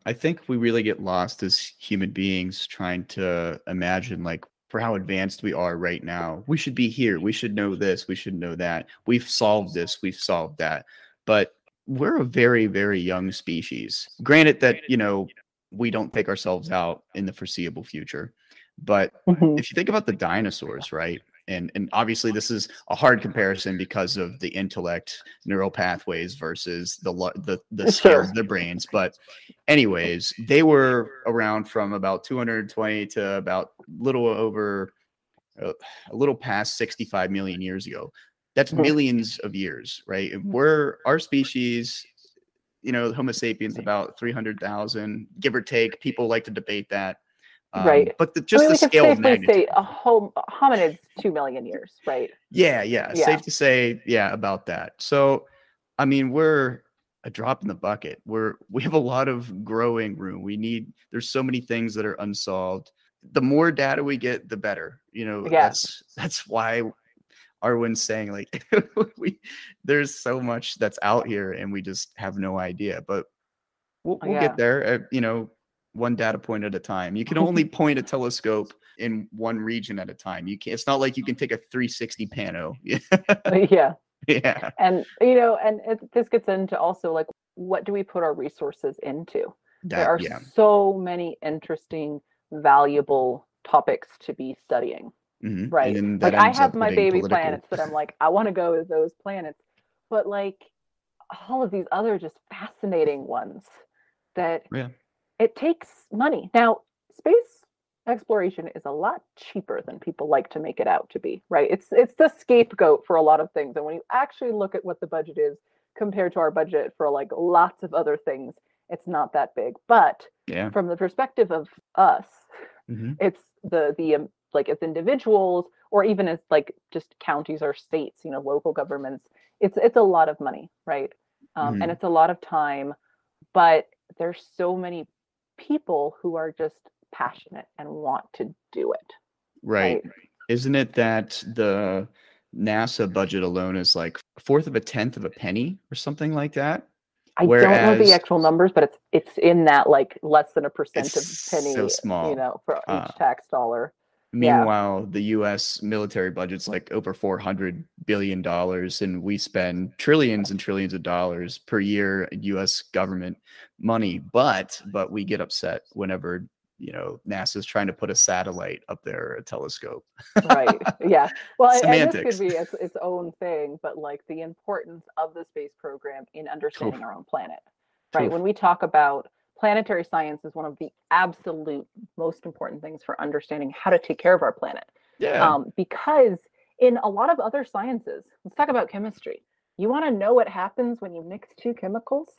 I think we really get lost as human beings trying to imagine like for how advanced we are right now. We should be here. We should know this. We should know that. We've solved this. We've solved that. But we're a very, very young species. Granted that, you know, we don't take ourselves out in the foreseeable future. But mm-hmm. if you think about the dinosaurs, right? And and obviously this is a hard comparison because of the intellect neural pathways versus the the the scale of the brains. But anyways, they were around from about 220 to about a little over uh, a little past 65 million years ago. That's millions of years, right? We're our species, you know, Homo sapiens about 300,000, give or take. People like to debate that. Um, Right. But the, just I mean, the scale of magnitude. say a home hominid's two million years, right? Yeah, yeah, Yeah. Safe to say, yeah, about that. So, I mean, we're a drop in the bucket. We're we have a lot of growing room. We need there's so many things that are unsolved. The more data we get, the better. You know, Yeah. that's that's why Arwen's saying like we there's so much that's out here and we just have no idea. But we'll, we'll Yeah. get there. Uh, you know, one data point at a time. You can only point a telescope in one region at a time. You can It's not like you can take a 360 pano. yeah. yeah. And you know, and it, this gets into also like what do we put our resources into? there are yeah. so many interesting, valuable topics to be studying. mhm. Right. Like I have my baby political. planets that I'm like, I want to go to those planets. But like all of these other just fascinating ones that Yeah. It takes money. Now, space exploration is a lot cheaper than people like to make it out to be, right? It's it's the scapegoat for a lot of things. And when you actually look at what the budget is compared to our budget for like lots of other things, it's not that big. But Yeah. from the perspective of us, hmm it's the the um, like as individuals or even as like just counties or states you know local governments it's it's a lot of money right um, and Mhm. it's a lot of time but there's so many people who are just passionate and want to do it Right. right Isn't it that the NASA budget alone is like a fourth of a tenth of a penny or something like that? i don't know the actual numbers but it's it's in that like less than a percent of penny so small. you know for Uh, each tax dollar Yeah. Meanwhile, the US military budget's like over 400 billion dollars and we spend trillions and trillions of dollars per year in US government money, but but we get upset whenever, you know, NASA's trying to put a satellite up there, a telescope. right yeah well and- and this could be its, its own thing but like the importance of the space program in understanding our own planet right Oof. when we talk about planetary science is one of the absolute most important things for understanding how to take care of our planet. Yeah. um, because in a lot of other sciences let's talk about chemistry. You want to know what happens when you mix two chemicals?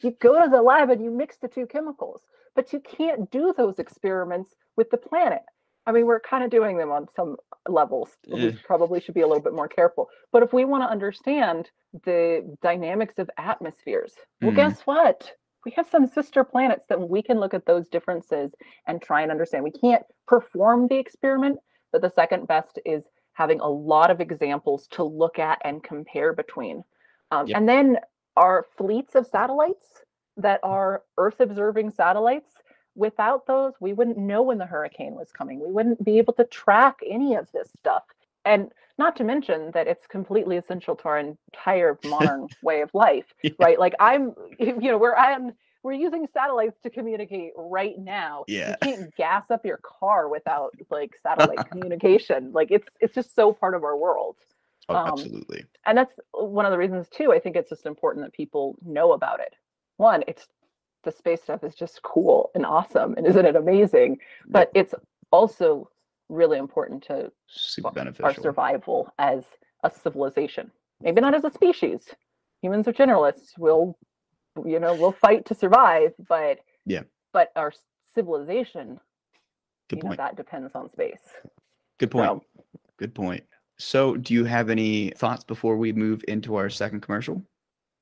You go to the lab and you mix the two chemicals but you can't do those experiments with the planet. I mean we're kind of doing them on some levels. But we probably should be a little bit more careful. But if we want to understand the dynamics of atmospheres well Mhm. guess what we have some sister planets that we can look at those differences and try and understand we can't perform the experiment but the second best is having a lot of examples to look at and compare between. Um, Yep. And then our fleets of satellites that are Earth observing satellites, without those, we wouldn't know when the hurricane was coming. We wouldn't be able to track any of this stuff. And not to mention that it's completely essential to our entire modern way of life, Yeah. right? Like I'm, you know, we're on, we're using satellites to communicate right now. Yeah. You can't gas up your car without like satellite communication. Like it's it's just so part of our world. Oh, um, absolutely. And that's one of the reasons too. I think it's just important that people know about it. One, it's the space stuff is just cool and awesome and isn't it amazing? But it's also really important to Super our survival as a civilization. Maybe not as a species. Humans are generalists. We'll, you know, we'll fight to survive, but Yeah. But our civilization, Good you know, point. that depends on space. Good point. So, Good point. So, do you have any thoughts before we move into our second commercial?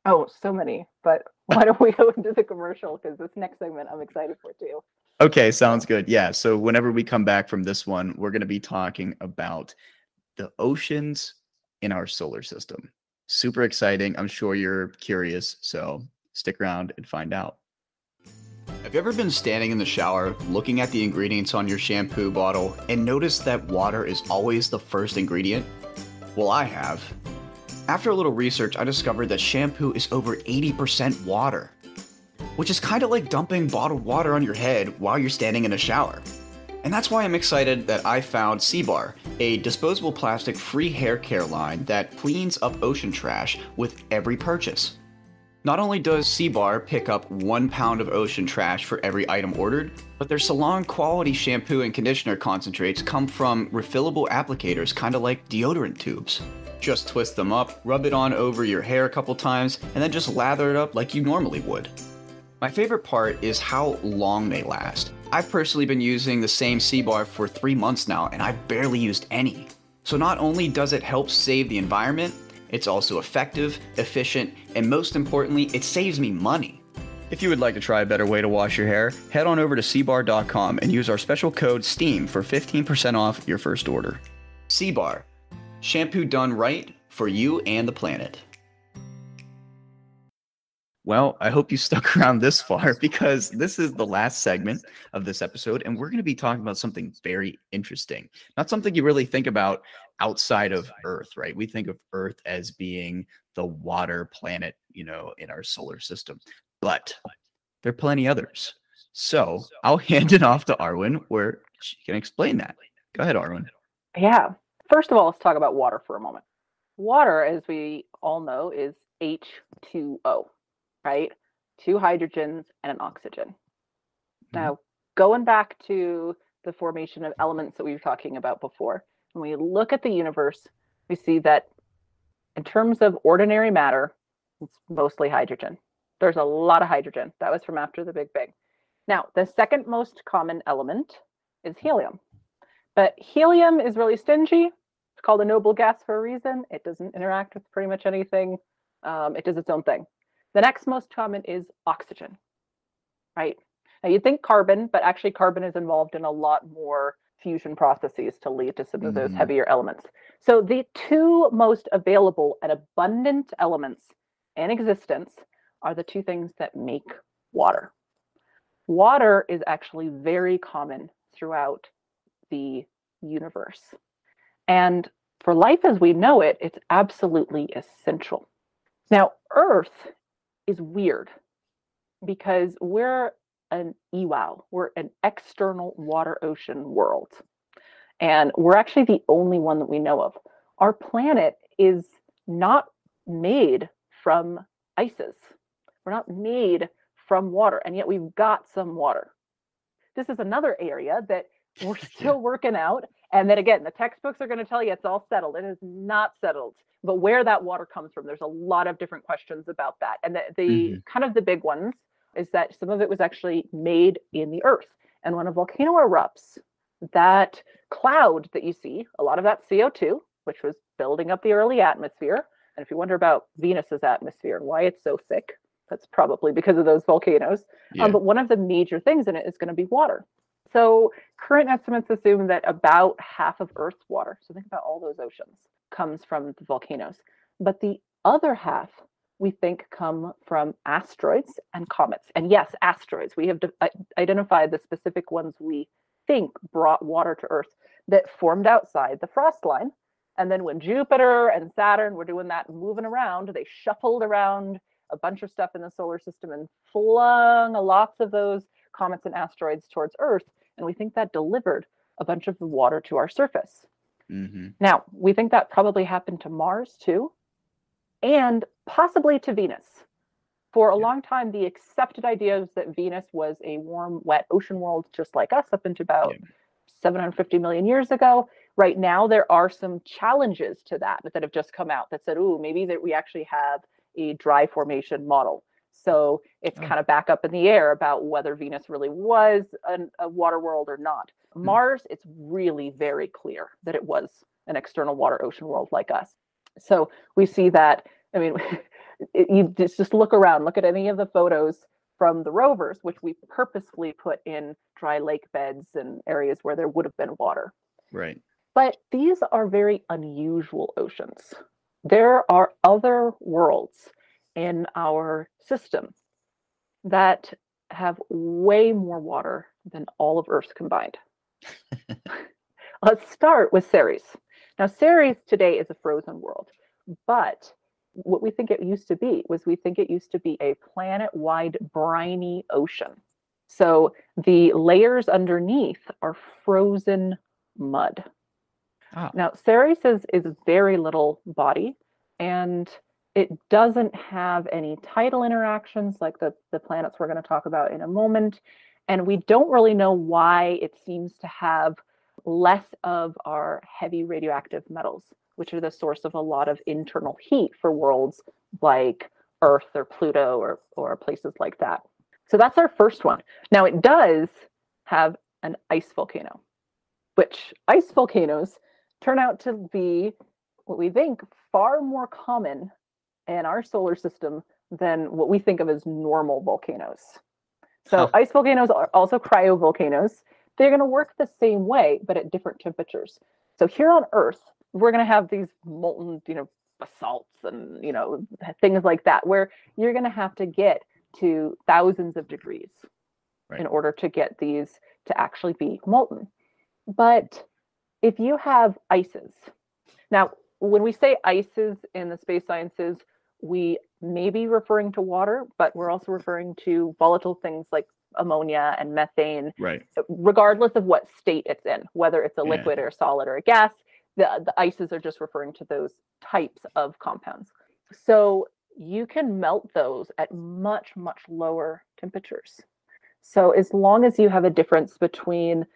oh, so many. But why don't we go into the commercial? Because this next segment I'm excited for too. Okay, sounds good. Yeah. So, whenever we come back from this one, we're going to be talking about the oceans in our solar system. Super exciting. I'm sure you're curious. So, stick around and find out. Have you ever been standing in the shower looking at the ingredients on your shampoo bottle and noticed that water is always the first ingredient? Well, I have. After a little research, I discovered that shampoo is over 80% water, which is kind of like dumping bottled water on your head while you're standing in a shower. And that's why I'm excited that I found Seabar, a disposable plastic free hair care line that cleans up ocean trash with every purchase. Not only does Seabar pick up one pound of ocean trash for every item ordered, but their salon quality shampoo and conditioner concentrates come from refillable applicators, kind of like deodorant tubes. Just twist them up, rub it on over your hair a couple times, and then just lather it up like you normally would. My favorite part is how long they last. I've personally been using the same C-bar for three months now, and I've barely used any. So not only does it help save the environment, it's also effective, efficient, and most importantly, it saves me money. If you would like to try a better way to wash your hair, head on over to cbar.com and use our special code STEAM for 15% off your first order. C-Bar, shampoo done right for you and the planet. Well, I hope you stuck around this far because this is the last segment of this episode, and we're going to be talking about something very interesting. Not something you really think about outside of Earth, right? We think of Earth as being the water planet, you know, in our solar system, but there are plenty others. So I'll hand it off to Arwen where she can explain that. Go ahead, Arwen. Yeah. First of all, let's talk about water for a moment. Water, as we all know, is H2O right? Two hydrogens and an oxygen. Mm-hmm. Now, going back to the formation of elements that we were talking about before, when we look at the universe, we see that in terms of ordinary matter, it's mostly hydrogen. There's a lot of hydrogen. That was from after the Big Bang. Now, the second most common element is helium. But helium is really stingy. It's called a noble gas for a reason. It doesn't interact with pretty much anything. Um, it does its own thing. The next most common is oxygen, right? Now you'd think carbon, but actually carbon is involved in a lot more fusion processes to lead to some of those mm-hmm. heavier elements. So the two most available and abundant elements in existence are the two things that make water. Water is actually very common throughout the universe. And for life as we know it, it's absolutely essential. Now, Earth is weird because we're an EWOW, we're an external water ocean world. And we're actually the only one that we know of. Our planet is not made from ices. We're not made from water, and yet we've got some water. This is another area that we're still working out. And then again, the textbooks are going to tell you it's all settled. It is not settled but where that water comes from there's a lot of different questions about that and the, the mm-hmm. kind of the big ones is that some of it was actually made in the earth and when a volcano erupts that cloud that you see a lot of that co2 which was building up the early atmosphere and if you wonder about venus's atmosphere and why it's so thick that's probably because of those volcanoes um, yeah. um, but one of the major things in it is going to be water so current estimates assume that about half of earth's water so think about all those oceans comes from the volcanoes. But the other half we think come from asteroids and comets. And yes, asteroids. We have de- identified the specific ones we think brought water to Earth that formed outside the frost line. And then when Jupiter and Saturn were doing that moving around, they shuffled around a bunch of stuff in the solar system and flung lots of those comets and asteroids towards Earth. And we think that delivered a bunch of the water to our surface. Mm-hmm. Now, we think that probably happened to Mars too, and possibly to Venus. For a yeah. long time, the accepted idea was that Venus was a warm, wet ocean world just like us up into about yeah. 750 million years ago. Right now, there are some challenges to that that have just come out that said, oh, maybe that we actually have a dry formation model. So it's oh. kind of back up in the air about whether Venus really was an, a water world or not. Mm. Mars, it's really very clear that it was an external water ocean world like us. So we see that. I mean, it, you just, just look around, look at any of the photos from the rovers, which we purposefully put in dry lake beds and areas where there would have been water. Right. But these are very unusual oceans. There are other worlds in our system that have way more water than all of Earth combined. Let's start with Ceres. Now, Ceres today is a frozen world, but what we think it used to be was we think it used to be a planet wide briny ocean. So the layers underneath are frozen mud. Oh. Now, Ceres is, is very little body, and it doesn't have any tidal interactions like the, the planets we're going to talk about in a moment. And we don't really know why it seems to have less of our heavy radioactive metals, which are the source of a lot of internal heat for worlds like Earth or Pluto or, or places like that. So that's our first one. Now, it does have an ice volcano, which ice volcanoes turn out to be what we think far more common in our solar system than what we think of as normal volcanoes. So Huh. ice volcanoes are also cryovolcanoes. They're going to work the same way, but at different temperatures. So here on Earth, we're going to have these molten, you know, basalts and you know things like that, where you're going to have to get to thousands of degrees Right. in order to get these to actually be molten. But if you have ices, now when we say ices in the space sciences, we may be referring to water, but we're also mm-hmm. referring to volatile things like ammonia and methane, Right. Uh, regardless of what state it's in, whether it's a Yeah. liquid or a solid or a gas. The, the ices are just referring to those types of compounds. So you can melt those at much, much lower temperatures. So as long as you have a difference between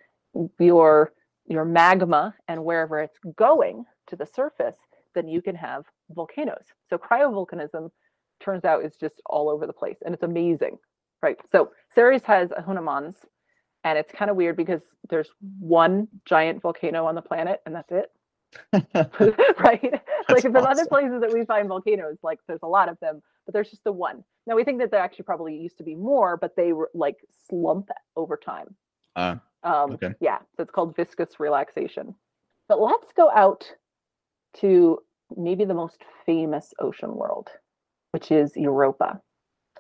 your your magma and wherever it's going to the surface, then you can have volcanoes. So cryovolcanism turns out is just all over the place and it's amazing. Right. So Ceres has Ahuna Mons and it's kind of weird because there's one giant volcano on the planet and that's it. right? like the other places that we find volcanoes, like there's a lot of them, but there's just the one. Now we think that there actually probably used to be more, but they were like slump over time. Uh, Um, Okay. Yeah, so it's called viscous relaxation. But let's go out to maybe the most famous ocean world, which is Europa.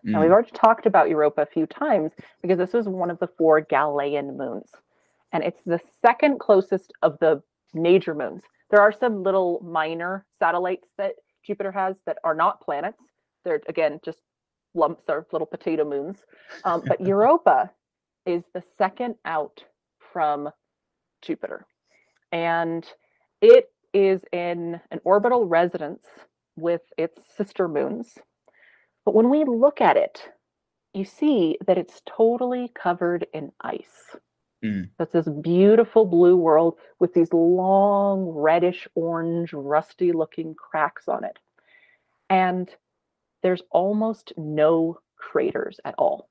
Now, we've mm, already talked about Europa a few times because this was one of the four Galilean moons. And it's the second closest of the major moons. There are some little minor satellites that Jupiter has that are not planets. They're, again, just lumps or little potato moons. Um, but Europa is the second out from Jupiter. And it is in an orbital resonance with its sister moons. But when we look at it, you see that it's totally covered in ice. Mm. That's this beautiful blue world with these long, reddish orange, rusty looking cracks on it. And there's almost no craters at all.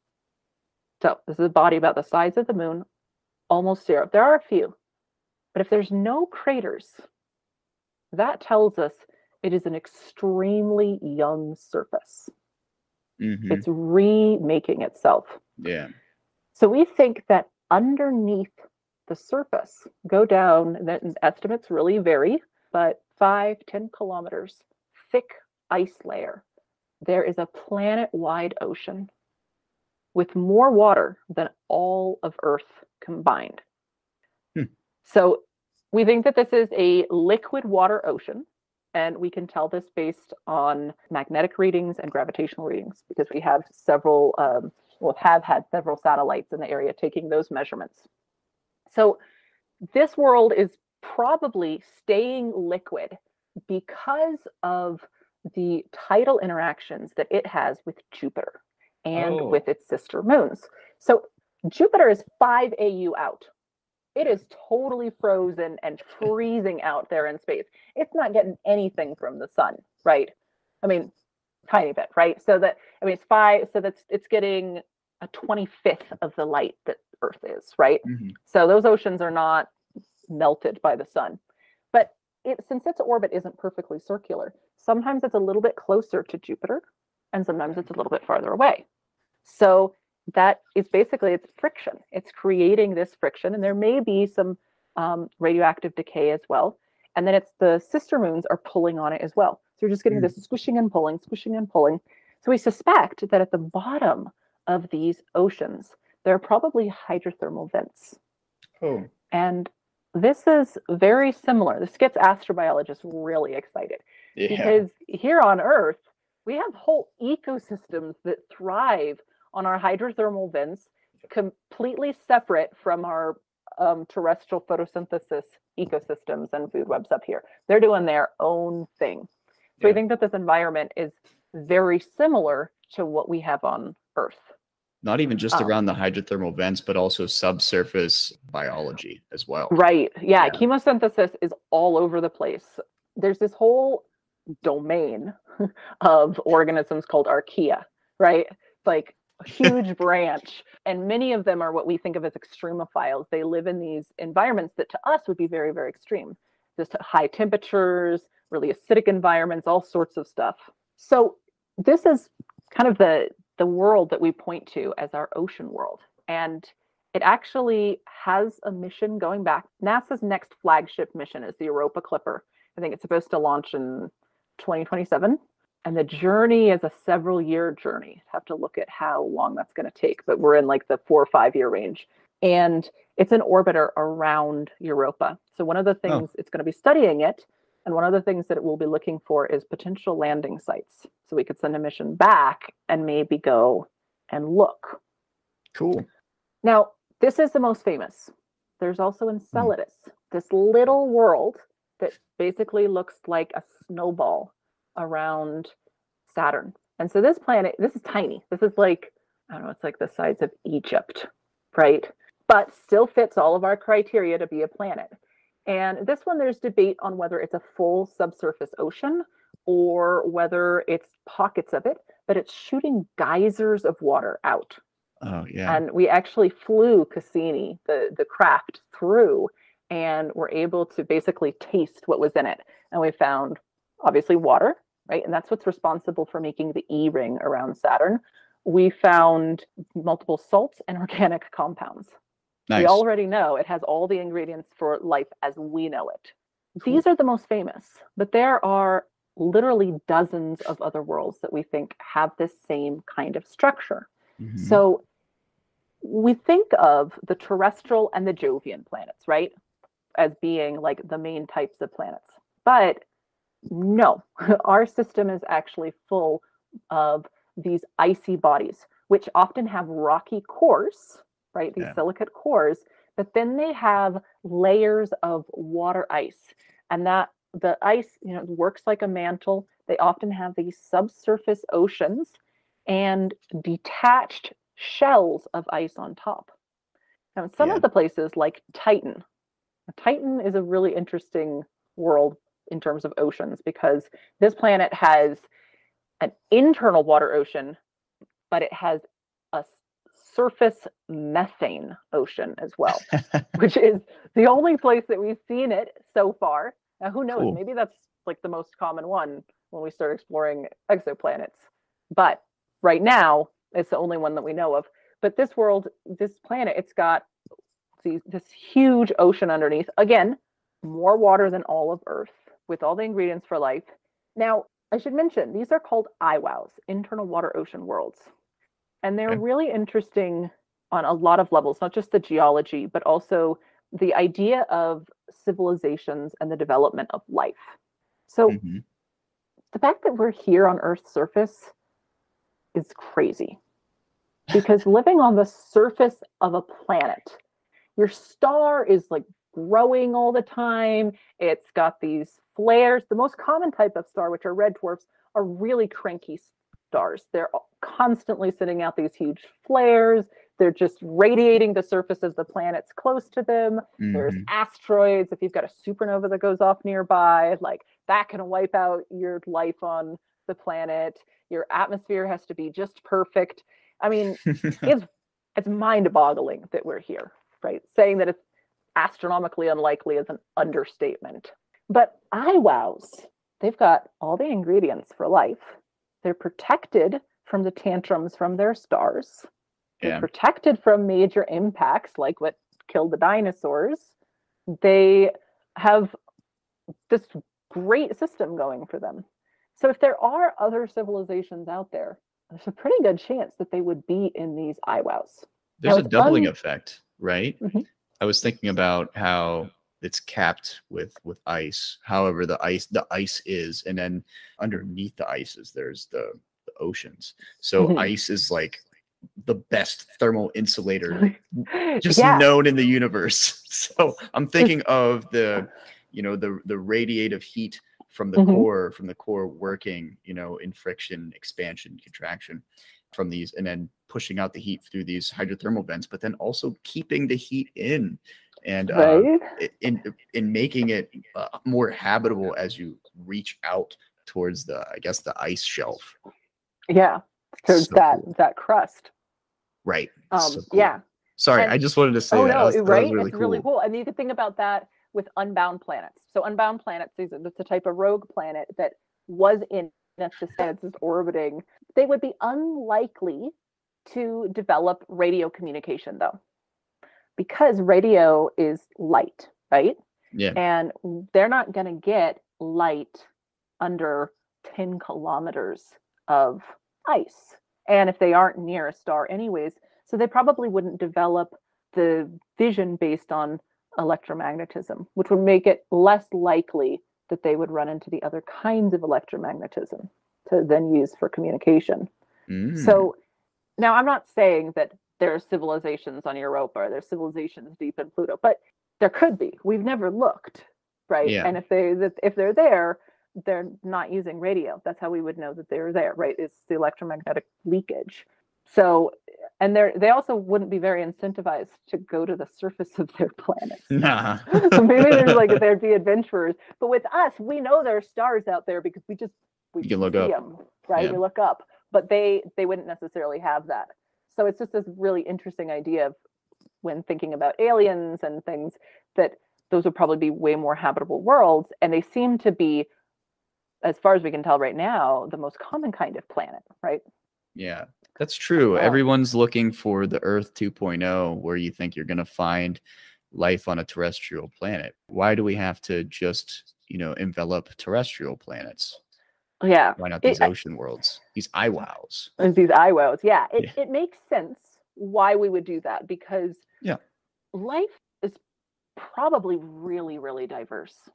So, this is a body about the size of the moon, almost zero. There are a few, but if there's no craters, that tells us it is an extremely young surface. mhm, It's remaking itself. Yeah. So we think that underneath the surface, go down, and then estimates really vary, but five, 10 kilometers thick ice layer, there is a planet wide ocean with more water than all of Earth combined. Hmm. So we think that this is a liquid water ocean. And we can tell this based on magnetic readings and gravitational readings because we have several, um, well, have had several satellites in the area taking those measurements. So this world is probably staying liquid because of the tidal interactions that it has with Jupiter and Oh. with its sister moons. So Jupiter is 5 AU out. It is totally frozen and freezing out there in space. It's not getting anything from the sun, right? I mean, tiny bit, right? So that I mean, it's five. So that's it's getting a twenty fifth of the light that Earth is, right? mhm, So those oceans are not melted by the sun. But it, since its orbit isn't perfectly circular, sometimes it's a little bit closer to Jupiter and sometimes it's a little bit farther away. So that is basically it's friction. It's creating this friction, and there may be some um, radioactive decay as well. And then it's the sister moons are pulling on it as well. So you're just getting this squishing and pulling, squishing and pulling. So we suspect that at the bottom of these oceans, there are probably hydrothermal vents. Oh. And this is very similar. This gets astrobiologists really excited Yeah. because here on Earth, we have whole ecosystems that thrive on our hydrothermal vents, completely separate from our um, terrestrial photosynthesis ecosystems and food webs up here. They're doing their own thing. So I Yeah. think that this environment is very similar to what we have on Earth. Not even just Oh. around the hydrothermal vents, but also subsurface biology as well. Right. Yeah. Yeah. Chemosynthesis is all over the place. There's this whole domain of organisms called archaea, right? Like huge branch. And many of them are what we think of as extremophiles. They live in these environments that to us would be very, very extreme. Just high temperatures, really acidic environments, all sorts of stuff. So this is kind of the the world that we point to as our ocean world. And it actually has a mission going back. NASA's next flagship mission is the Europa Clipper. I think it's supposed to launch in 2027 and the journey is a several year journey have to look at how long that's going to take but we're in like the four or five year range and it's an orbiter around europa so one of the oh. things oh. it's going to be studying it and one of the things that it will be looking for is potential landing sites so we could send a mission back and maybe go and look cool now this is the most famous there's also hmm. enceladus mm. this little world that basically looks like a snowball around Saturn. And so this planet, this is tiny. This is like, I don't know, it's like the size of Egypt, right? But still fits all of our criteria to be a planet. And this one, there's debate on whether it's a full subsurface ocean or whether it's pockets of it, but it's shooting geysers of water out. Oh, yeah. And we actually flew Cassini, the, the craft, through and were able to basically taste what was in it. And we found obviously water, right? And that's what's responsible for making the E ring around Saturn. We found multiple salts and organic compounds. Nice. We already know it has all the ingredients for life as we know it. Cool. These are the most famous, but there are literally dozens of other worlds that we think have this same kind of structure. Mm-hmm. So we think of the terrestrial and the Jovian planets, right? As being like the main types of planets. But no, our system is actually full of these icy bodies, which often have rocky cores, right? These yeah. silicate cores, but then they have layers of water ice. And that the ice, you know, works like a mantle. They often have these subsurface oceans and detached shells of ice on top. Now, some yeah. of the places like Titan, Titan is a really interesting world in terms of oceans because this planet has an internal water ocean, but it has a surface methane ocean as well, which is the only place that we've seen it so far. Now, who knows? Cool. Maybe that's like the most common one when we start exploring exoplanets. But right now, it's the only one that we know of. But this world, this planet, it's got these, this huge ocean underneath. Again, more water than all of Earth with all the ingredients for life. Now, I should mention these are called IWOWs, internal water ocean worlds. And they're okay. really interesting on a lot of levels, not just the geology, but also the idea of civilizations and the development of life. So mm-hmm. the fact that we're here on Earth's surface is crazy because living on the surface of a planet, your star is like growing all the time. It's got these flares. The most common type of star, which are red dwarfs, are really cranky stars. They're constantly sending out these huge flares. They're just radiating the surface of the planets close to them. Mm-hmm. There's asteroids. If you've got a supernova that goes off nearby, like that can wipe out your life on the planet. Your atmosphere has to be just perfect. I mean, it's it's mind-boggling that we're here, right? Saying that it's astronomically unlikely is an understatement. But IWOWs, they've got all the ingredients for life. They're protected from the tantrums from their stars. They're yeah. protected from major impacts like what killed the dinosaurs. They have this great system going for them. So if there are other civilizations out there, there's a pretty good chance that they would be in these IWOWs. There's now, a doubling un- effect, right? Mm-hmm. I was thinking about how it's capped with with ice. However, the ice the ice is, and then underneath the ices there's the, the oceans. So mm-hmm. ice is like the best thermal insulator just yeah. known in the universe. So I'm thinking of the you know the the radiative heat from the mm-hmm. core from the core working you know in friction expansion contraction from these and then pushing out the heat through these hydrothermal vents but then also keeping the heat in and uh, right? in in making it uh, more habitable as you reach out towards the I guess the ice shelf. Yeah, towards so that cool. that crust. Right. Um, So cool. Yeah. Sorry, And- I just wanted to say oh that. no, That was- that right? really it's really cool. cool. And you can think about that with unbound planets. So unbound planets, these are that's a type of rogue planet that was in that is orbiting. They would be unlikely to develop radio communication though. Because radio is light, right? Yeah. And they're not going to get light under 10 kilometers of ice. And if they aren't near a star, anyways, so they probably wouldn't develop the vision based on electromagnetism, which would make it less likely that they would run into the other kinds of electromagnetism to then use for communication. Mm. So now I'm not saying that there are civilizations on Europa or there's civilizations deep in Pluto, but there could be. We've never looked, right? Yeah. And if they if they're there, they're not using radio. That's how we would know that they're there, right? It's the electromagnetic leakage. So and they're they also wouldn't be very incentivized to go to the surface of their planet. Nah. so maybe there's like there'd be adventurers. But with us, we know there are stars out there because we just we You can look up. 'em, right? Yeah. You look up, but they they wouldn't necessarily have that. So it's just this really interesting idea of when thinking about aliens and things that those would probably be way more habitable worlds, and they seem to be, as far as we can tell right now, the most common kind of planet, right? Yeah, that's true. Everyone's looking for the Earth 2.0, where you think you're going to find life on a terrestrial planet. Why do we have to just, you know, envelop terrestrial planets? Yeah. Why not It- these I- ocean worlds, these IWOWs? There's uh, these IWOs. Yeah, it, Yeah. it makes sense why we would do that because Yeah. life is probably really, really diverse.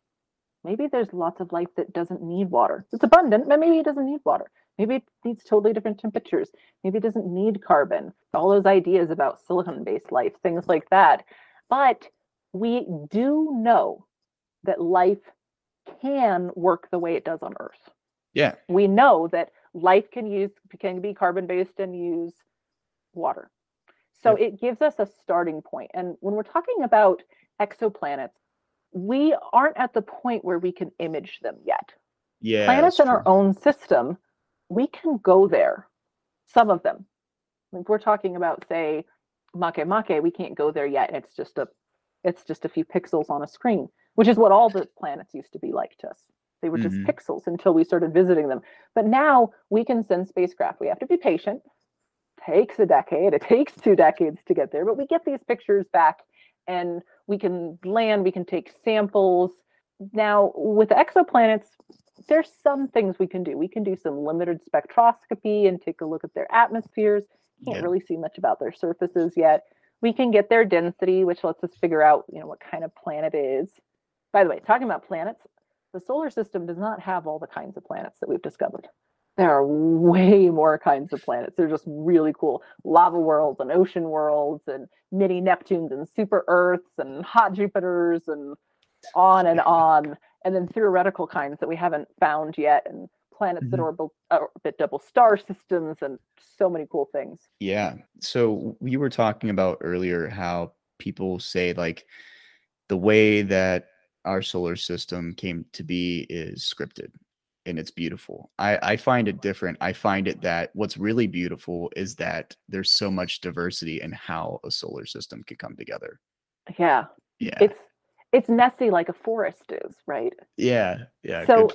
Maybe there's lots of life that doesn't need water. It's abundant, but maybe it doesn't need water. Maybe it needs totally different temperatures. Maybe it doesn't need carbon. All those ideas about silicon based life, things like that. But we do know that life can work the way it does on Earth Yeah, we know that life can use can be carbon based and use water. So it gives us a starting point. and when we're talking about exoplanets we aren't at the point where we can image them yet. Yeah. planets in our own system we can go there some of them. If we're talking about say Makemake, we can't go there yet. It's just a it's just a few pixels on a screen which is what all the planets used to be like to us they were just Mhm. pixels until we started visiting them. But now we can send spacecraft. We have to be patient. Takes a decade. It takes two decades to get there but we get these pictures back and we can land we can take samples. Now with exoplanets there's some things we can do. We can do some limited spectroscopy and take a look at their atmospheres. Can't Yeah. really see much about their surfaces yet. We can get their density which lets us figure out you know what kind of planet it is. By the way talking about planets the solar system does not have all the kinds of planets that we've discovered. There are way more kinds of planets. They're just really cool. Lava worlds and ocean worlds and mini neptunes and super earths and hot jupiters and on and on. And then theoretical kinds that we haven't found yet and planets that Mhm. orbit, orbit double star systems and so many cool things. Yeah. So we were talking about earlier how people say like the way that our solar system came to be is scripted and it's beautiful. I, I find it different. I find it that what's really beautiful is that there's so much diversity in how a solar system can come together. yeah Yeah. it's it's messy like a forest is right yeah. Yeah. So-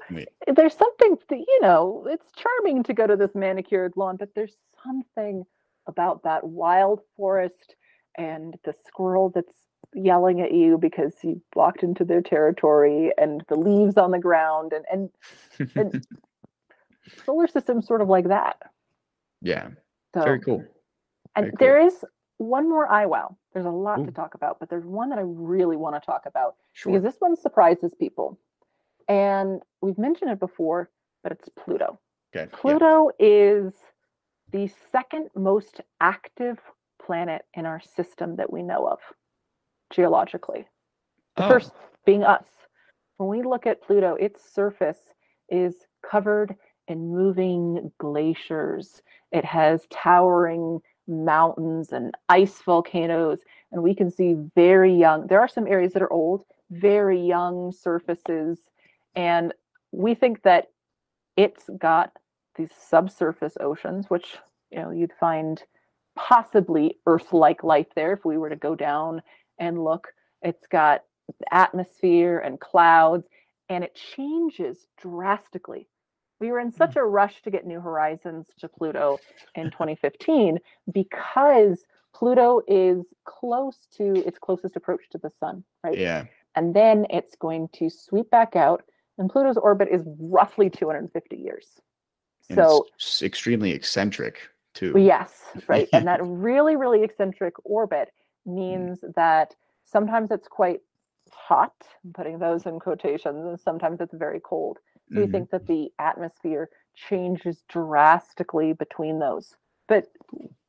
there's something that you know it's charming to go to this manicured lawn but there's something about that wild forest and the squirrel that's yelling at you because you walked into their territory and the leaves on the ground and and and- solar system's sort of like that yeah. so Very cool. and very cool. there is one more I IWOW. There's a lot Ooh. to talk about, but there's one that I really want to talk about Sure. because this one surprises people. And we've mentioned it before, but it's Pluto. okay. yeah. Pluto is the second most active planet in our system that we know of geologically. The Oh, first being us. When we look at Pluto, its surface is covered in moving glaciers. It has towering mountains and ice volcanoes, and we can see very young. There are some areas that are old, very young surfaces, and we think that it's got these subsurface oceans, which you know you'd find possibly Earth-like life there if we were to go down and look. It's got atmosphere and clouds, and it changes drastically. We were in Hmm. such a rush to get New Horizons to Pluto in 2015 because Pluto is close to its closest approach to the sun, right? Yeah. And then it's going to sweep back out, and Pluto's orbit is roughly 250 years. And So, it's extremely eccentric too. yes, right. and that really, really eccentric orbit means that sometimes it's quite hot, I'm putting those in quotations, and sometimes it's very cold. So we Mhm. think that the atmosphere changes drastically between those. But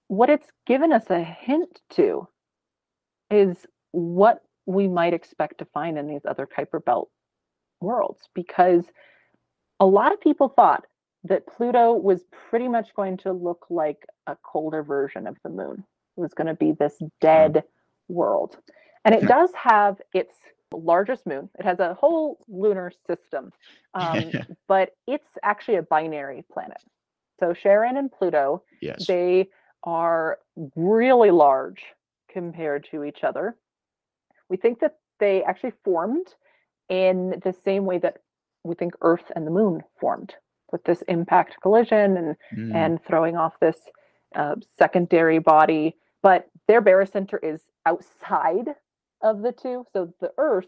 what it's given us a hint to is what we might expect to find in these other Kuiper Belt worlds, because a lot of people thought that Pluto was pretty much going to look like a colder version of the moon. Was going to be this dead world. And it does have its largest moon. It has a whole lunar system, um, but it's actually a binary planet. So Charon and Pluto, yes. they are really large compared to each other. We think that they actually formed in the same way that we think Earth and the moon formed with this impact collision and Mm. and throwing off this uh, secondary body. But their barycenter is outside of the two. So the Earth,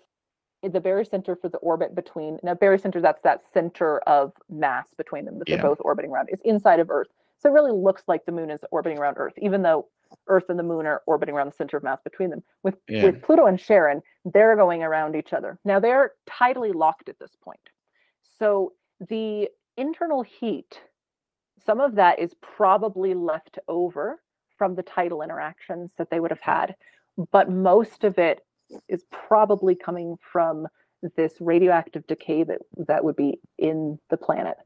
i- the barycenter for the orbit between now barycenter that's that center of mass between them that Yeah. they're both orbiting around is inside of Earth. So it really looks like the moon is orbiting around Earth, even though Earth and the moon are orbiting around the center of mass between them. With Yeah. with Pluto and Charon, they're going around each other. Now they're tidally locked at this point. So the internal heat, some of that is probably left over from the tidal interactions that they would have had, but most of it is probably coming from this radioactive decay that that would be in the planet.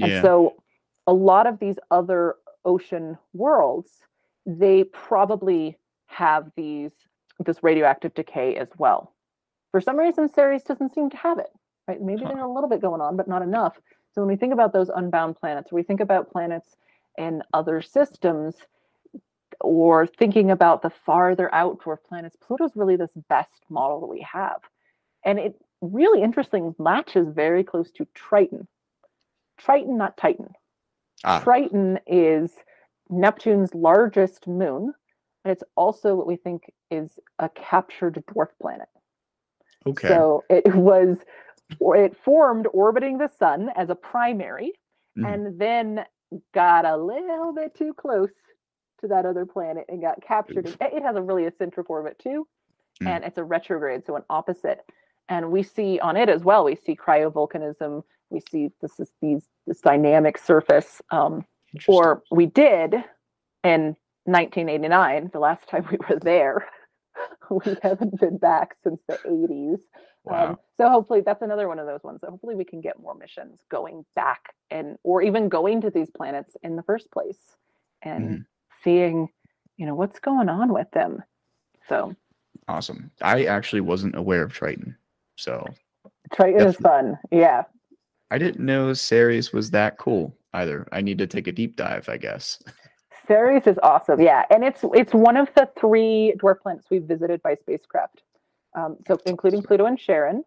And yeah. so a lot of these other ocean worlds, they probably have these this radioactive decay as well. For some reason, Ceres doesn't seem to have it. Right? Maybe Huh. there's a little bit going on, but not enough. So when we think about those unbound planets, we think about planets in other systems, or thinking about the farther out dwarf planets, Pluto's really this best model that we have. And it really interesting matches very close to Triton. Triton, not Titan. Ah. Triton is Neptune's largest moon, and it's also what we think is a captured dwarf planet. okay. So it was, or it formed orbiting the sun as a primary, Mhm. and then got a little bit too close to that other planet and got captured. Oof. It has a really eccentric orbit too, Mm. and it's a retrograde, so an opposite. And we see on it as well. We see cryovolcanism. We see this is these this dynamic surface. Um, or we did in 1989, the last time we were there. we haven't been back since the 80s. wow. Um, so hopefully that's another one of those ones. that hopefully we can get more missions going back and or even going to these planets in the first place and Mhm. Seeing, you know, what's going on with them. So awesome. I actually wasn't aware of Triton, so Triton is fun. Yeah. I didn't know Ceres was that cool either. I need to take a deep dive, I guess. Ceres is awesome. Yeah, and it's it's one of the three dwarf planets we've visited by spacecraft. Um, so including Pluto and Charon.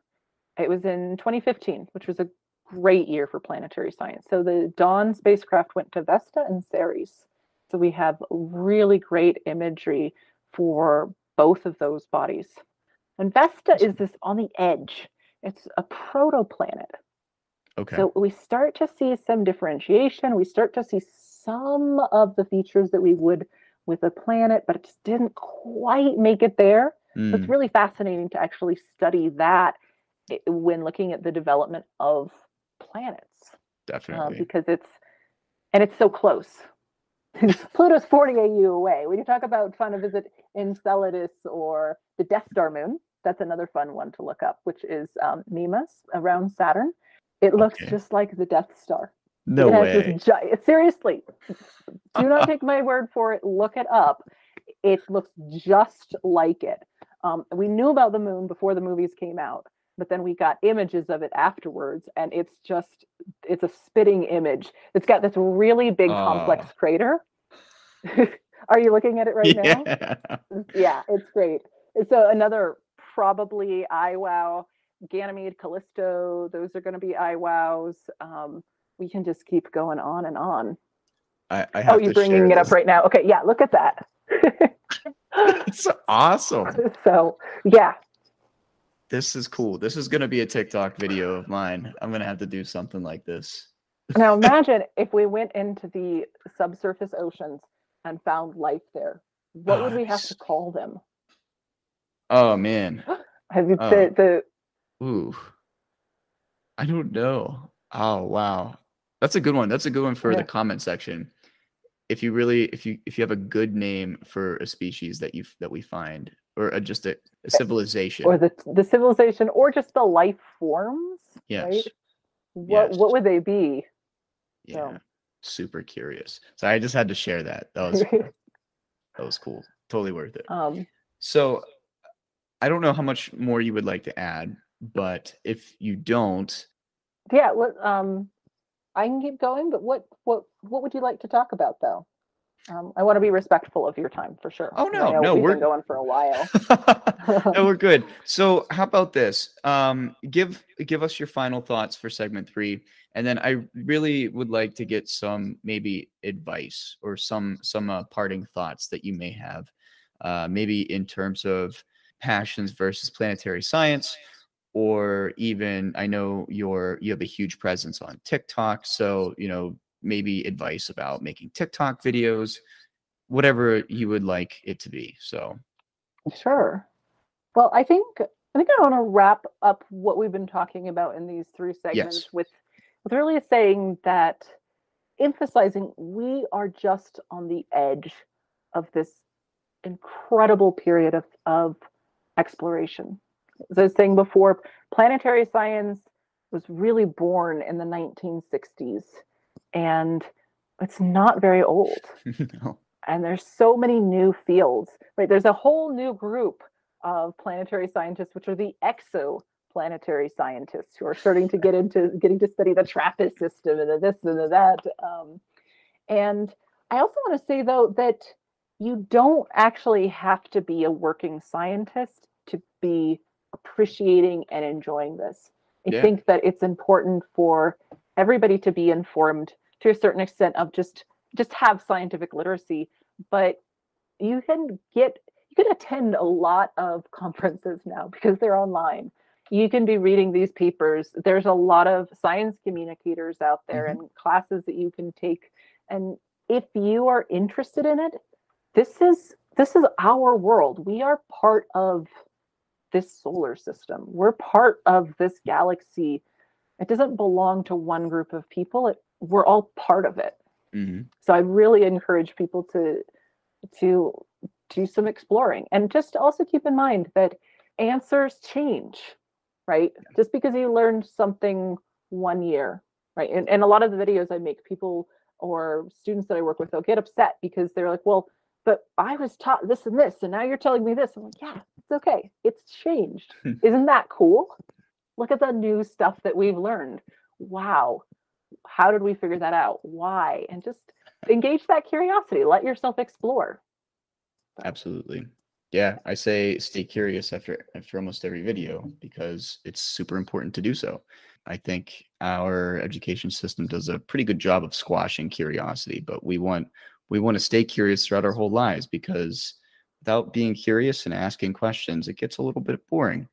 It was in 2015, which was a great year for planetary science. So the Dawn spacecraft went to Vesta and Ceres. So we have really great imagery for both of those bodies. And Vesta is this on the edge. It's a protoplanet. Okay. So we start to see some differentiation. We start to see some of the features that we would with a planet, but it just didn't quite make it there. So Mm, it's really fascinating to actually study that when looking at the development of planets uh, definitely. because it's and it's so close. Pluto's 40 AU away. When you talk about trying to visit Enceladus or the Death Star moon, that's another fun one to look up, which is um, Mimas around Saturn. It looks Okay. just like the Death Star. no it way. gi- seriously. Do not take my word for it. Look it up. It looks just like it. Um, we knew about the moon before the movies came out, but then we got images of it afterwards, and it's just it's a spitting image. It's got this really big complex Ah. crater. Are you looking at it right now? yeah. yeah, it's great. So another probably iWow, Ganymede, Callisto. Those are going to be iWows. Um, we can just keep going on and on. I, I have Oh, you're bringing it up right now. Okay, yeah, look at that. It's awesome. so yeah, This is cool. This is gonna be a TikTok video of mine. I'm gonna have to do something like this. now imagine if we went into the subsurface oceans and found life there. What would we have to call them? Oh man. Have you Oh. the, the Ooh. I don't know. Oh wow. That's a good one. That's a good one for Yeah. the comment section. If you really if you if you have a good name for a species that you that we find or a, just a, a civilization. or the the civilization or just the life forms, yes. right? What Yes. what would they be? Yeah. So- Super curious. So I just had to share that. That was that was cool. Totally worth it. um, So I don't know how much more you would like to add, but if you don't, yeah, let, um, I can keep going, but what what what would you like to talk about though? Um, I want to be respectful of your time for sure. Oh no, no, we've we're- been going for a while. no, we're good. So how about this? Um, give give us your final thoughts for segment three, and then I really would like to get some maybe advice or some some uh, parting thoughts that you may have, uh, maybe in terms of passions versus planetary science, or even I know you're you have a huge presence on TikTok, so you know maybe advice about making TikTok videos, whatever you would like it to be. So Sure. Well, I think I think I want to wrap up what we've been talking about in these three segments Yes. with with really saying that emphasizing we are just on the edge of this incredible period of, of exploration. As I was saying before, planetary science was really born in the 1960s and it's not very old no. and there's so many new fields right there's a whole new group of planetary scientists which are the exoplanetary scientists who are starting to get into getting to study the trappist system and the this and the that um, and i also want to say though that you don't actually have to be a working scientist to be appreciating and enjoying this i Yeah. think that it's important for everybody to be informed to a certain extent of just just have scientific literacy but you can get you can attend a lot of conferences now because they're online. You can be reading these papers. There's a lot of science communicators out there Mhm. and classes that you can take. And if you are interested in it this is this is our world. We are part of this solar system. We're part of this galaxy. It doesn't belong to one group of people. It, we're all part of it. Mhm. so i really encourage people to to do some exploring. And just also keep in mind that answers change right? Just because you learned something one year right? And, and a lot of the videos i make people or students that i work with they'll get upset because they're like well but i was taught this and this and now you're telling me this. I'm like yeah it's okay. It's changed. Isn't that cool? Look at the new stuff that we've learned. Wow how did we figure that out why and just engage that curiosity let yourself explore Absolutely. Yeah, I say stay curious after after almost every video because it's super important to do so. I think our education system does a pretty good job of squashing curiosity, but we want we want to stay curious throughout our whole lives because without being curious and asking questions, it gets a little bit boring.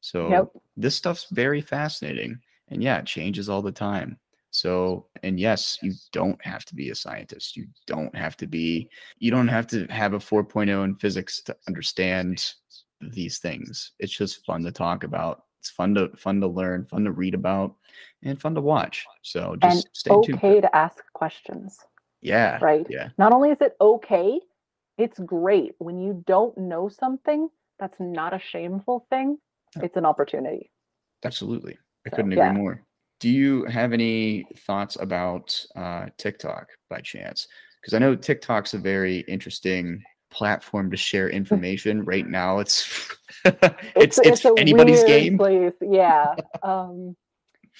So Yep. this stuff's very fascinating. And yeah, it changes all the time. So, and yes, you don't have to be a scientist. You don't have to be, you don't have to have a 4.0 in physics to understand these things. It's just fun to talk about. It's fun to fun to learn, fun to read about, and fun to watch. So just and stay tuned. okay to ask questions Yeah. right Yeah. not only is it okay it's great when you don't know something that's not a shameful thing it's an opportunity Absolutely. I So, couldn't agree yeah. more. Do you have any thoughts about uh, TikTok by chance? Because I know TikTok's a very interesting platform to share information. right now, it's it's it's, a anybody's game. place. yeah um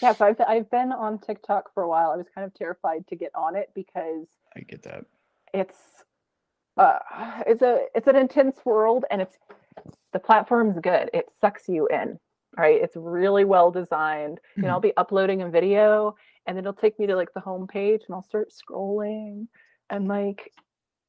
yeah so I've, I've been on tiktok for a while i was kind of terrified to get on it because I get that. it's uh, it's a it's an intense world, and it's the platform's good. It sucks you in, right? It's really well designed. You know, I'll be uploading a video, and it'll take me to like the home page, and I'll start scrolling, and like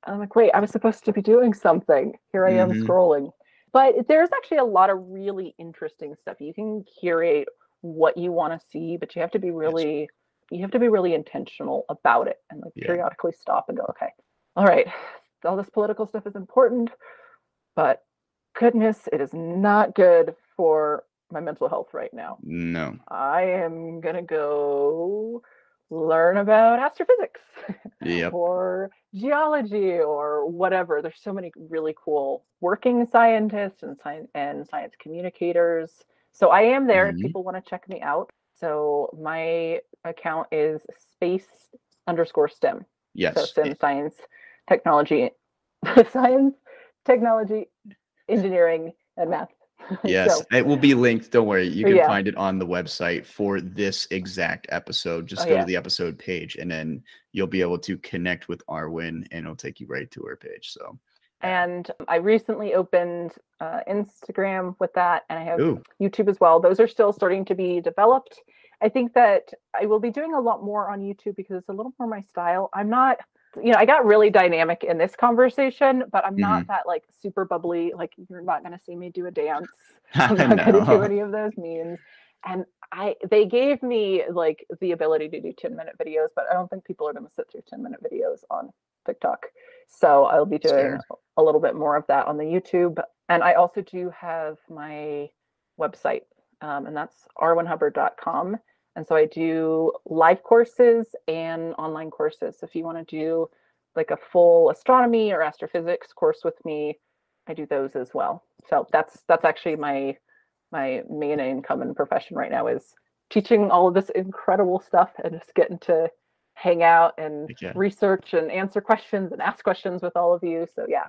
I'm like, wait, I was supposed to be doing something. Here I am Mhm. scrolling. But there's actually a lot of really interesting stuff. You can curate what you want to see, but you have to be really you have to be really intentional about it and like Yeah. periodically stop and go, okay, all right, all this political stuff is important, but goodness, it is not good for my mental health right now. No. I am gonna go learn about astrophysics Yep. or geology or whatever. There's so many really cool working scientists and science and science communicators. So I am there if Mhm. people want to check me out. So my account is space underscore STEM. So Yes. STEM science, technology, science, technology, engineering, and math. Yes, So, it will be linked. Don't worry. You can Yeah. find it on the website for this exact episode. Just Oh, go yeah. to the episode page and then you'll be able to connect with Arwen and it'll take you right to her page. So, and I recently opened uh, Instagram with that, and I have ooh, YouTube as well. Those are still starting to be developed. I think that I will be doing a lot more on YouTube because it's a little more my style. I'm not, you know, I got really dynamic in this conversation, but I'm not Mm-hmm. that like super bubbly. Like you're not going to see me do a dance. I'm not going to do any of those memes. And I, they gave me like the ability to do 10 minute videos, but I don't think people are going to sit through 10 minute videos on TikTok. So I'll be doing fair. a little bit more of that on the YouTube. And I also do have my website, um, and that's arwenhubbard.com. And so I do live courses and online courses. So If you want to do like a full astronomy or astrophysics course with me, I do those as well. So that's that's actually my my main income and profession right now is teaching all of this incredible stuff and just getting to hang out and yeah. research and answer questions and ask questions with all of you. So yeah,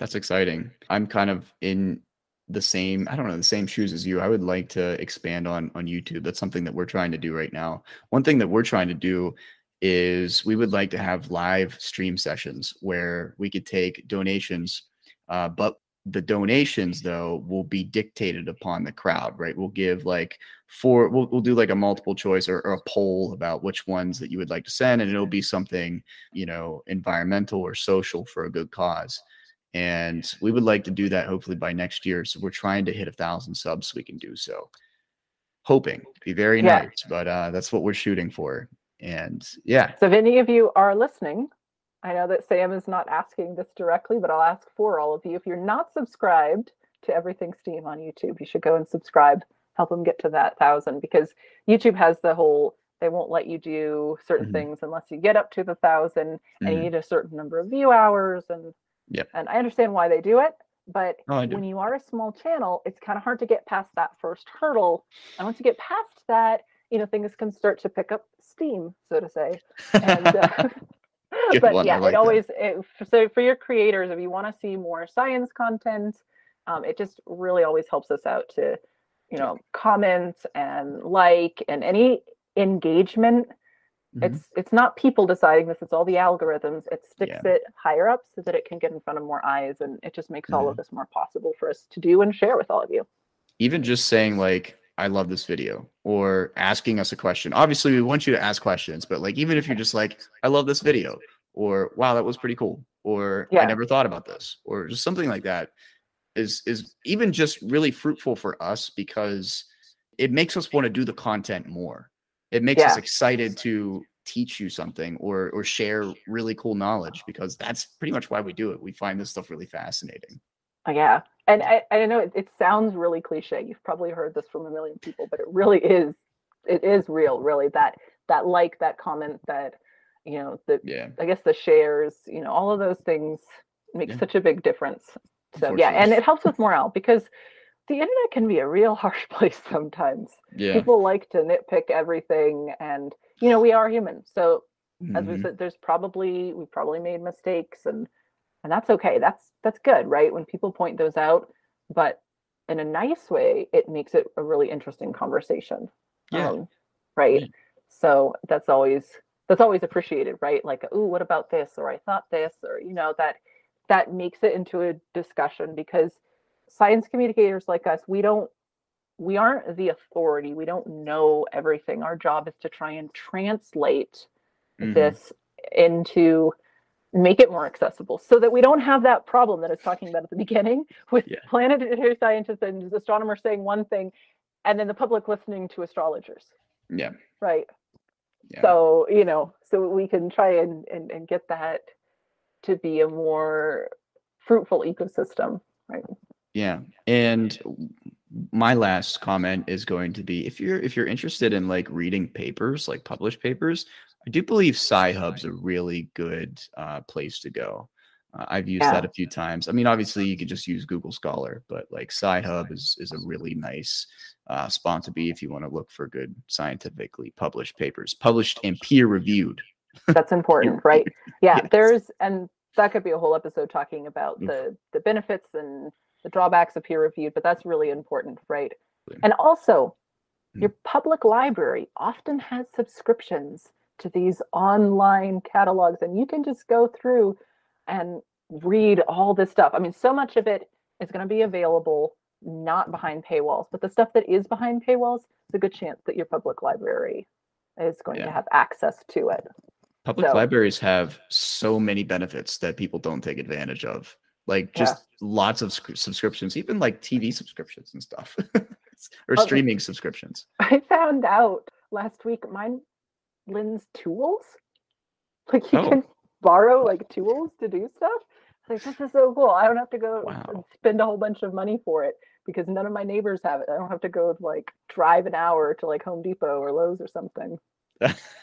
That's exciting. I'm kind of in the same, I don't know, the same shoes as you. I would like to expand on on YouTube. That's something that we're trying to do right now. One thing that we're trying to do is we would like to have live stream sessions where we could take donations, uh, but the donations though will be dictated upon the crowd, right? We'll give like four, we'll, we'll do like a multiple choice or, or a poll about which ones that you would like to send, and it'll be something, you know, environmental or social for a good cause and we would like to do that hopefully by next year so we're trying to hit a thousand subs so we can do so hoping be very Yeah. nice but uh that's what we're shooting for and yeah So if any of you are listening, I know that Sam is not asking this directly, but I'll ask for all of you. If you're not subscribed to Everything Steam on YouTube, you should go and subscribe. Help them get to that thousand because YouTube has the whole they won't let you do certain Mhm. things unless you get up to the thousand and you Mhm. need a certain number of view hours and Yep. and I understand why they do it, but Oh, do. when you are a small channel, it's kind of hard to get past that first hurdle. And once you get past that, you know, things can start to pick up steam, so to say. And uh, but one, yeah, like it always it, so for your creators, if you want to see more science content, um, it just really always helps us out to, you know, comment and like and any engagement. Mhm. It's it's not people deciding this; it's all the algorithms. It sticks Yeah. it higher up so that it can get in front of more eyes, and it just makes all of this more possible for us to do and share with all of you. even just saying like i love this video or asking us a question obviously we want you to ask questions but like even if you're just like i love this video or wow that was pretty cool or i never thought about this or just something like that is is even just really fruitful for us because it makes us want to do the content more it makes us excited to teach you something or or share really cool knowledge because that's pretty much why we do it we find this stuff really fascinating Oh, yeah, and I, I know it, it sounds really cliche. You've probably heard this from a million people, but it really is. It is real, really. That that like, that comment, that you know, the yeah I guess the shares, you know, all of those things make Yeah. such a big difference. So yeah, and it helps with morale because the internet can be a real harsh place sometimes. yeah People like to nitpick everything, and you know, we are human. So as we Mhm. said, there's probably we probably made mistakes, and and that's okay. That's that's good, right? When people point those out, but in a nice way, it makes it a really interesting conversation. Yeah. Um, right. Yeah. So that's always that's always appreciated, right? Like, oh, what about this? Or I thought this, or you know, that that makes it into a discussion because science communicators like us, we don't we aren't the authority. We don't know everything. Our job is to try and translate mm-hmm. this into make it more accessible so that we don't have that problem that I was talking about at the beginning with yeah. planetary scientists and astronomers saying one thing and then the public listening to astrologers. Yeah. Right. Yeah. So, you know, so we can try and, and, and get that to be a more fruitful ecosystem. Right. Yeah. And my last comment is going to be if you're if you're interested in like reading papers, like published papers, I do believe Sci-Hub's a really good uh, place to go. Uh, I've used yeah. that a few times. I mean, obviously, you could just use Google Scholar, but like Sci-Hub is is a really nice uh, spot to be if you want to look for good scientifically published papers, published and peer reviewed. That's important, right? Yeah, yes. there's and that could be a whole episode talking about the the benefits and the drawbacks of peer reviewed, but that's really important, right? And also, mm-hmm. your public library often has subscriptions to these online catalogs and you can just go through and read all this stuff. I mean, so much of it is going to be available not behind paywalls, but the stuff that is behind paywalls, it's a good chance that your public library is going yeah. to have access to it. Public so, libraries have so many benefits that people don't take advantage of. Like just yeah. lots of subscriptions, even like TV subscriptions and stuff, or okay. streaming subscriptions. I found out last week mine Lynn's tools. Like you oh. can borrow like tools to do stuff. Like this is so cool. I don't have to go wow. spend a whole bunch of money for it because none of my neighbors have it. I don't have to go like drive an hour to like Home Depot or Lowe's or something.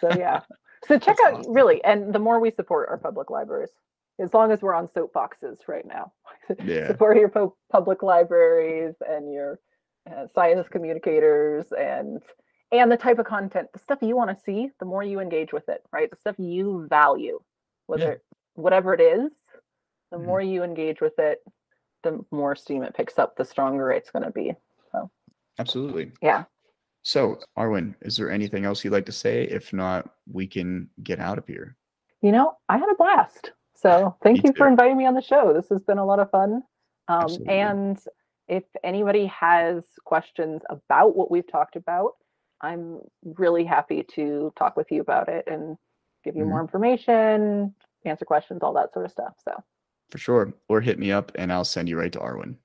so yeah. So check That's out awesome. really, and the more we support our public libraries, as long as we're on soapboxes right now, yeah. support your po- public libraries and your uh, science communicators and and the type of content, the stuff you want to see, the more you engage with it, right? The stuff you value, whether yeah. whatever it is, the mm-hmm. more you engage with it, the more steam it picks up, the stronger it's going to be. So, absolutely. Yeah. So, Arwen, is there anything else you'd like to say? If not, we can get out of here. You know, I had a blast. So, thank you for inviting me on the show. This has been a lot of fun. Um, and if anybody has questions about what we've talked about, I'm really happy to talk with you about it and give you mm-hmm. more information, answer questions, all that sort of stuff. So for sure. Or hit me up and I'll send you right to Arwen.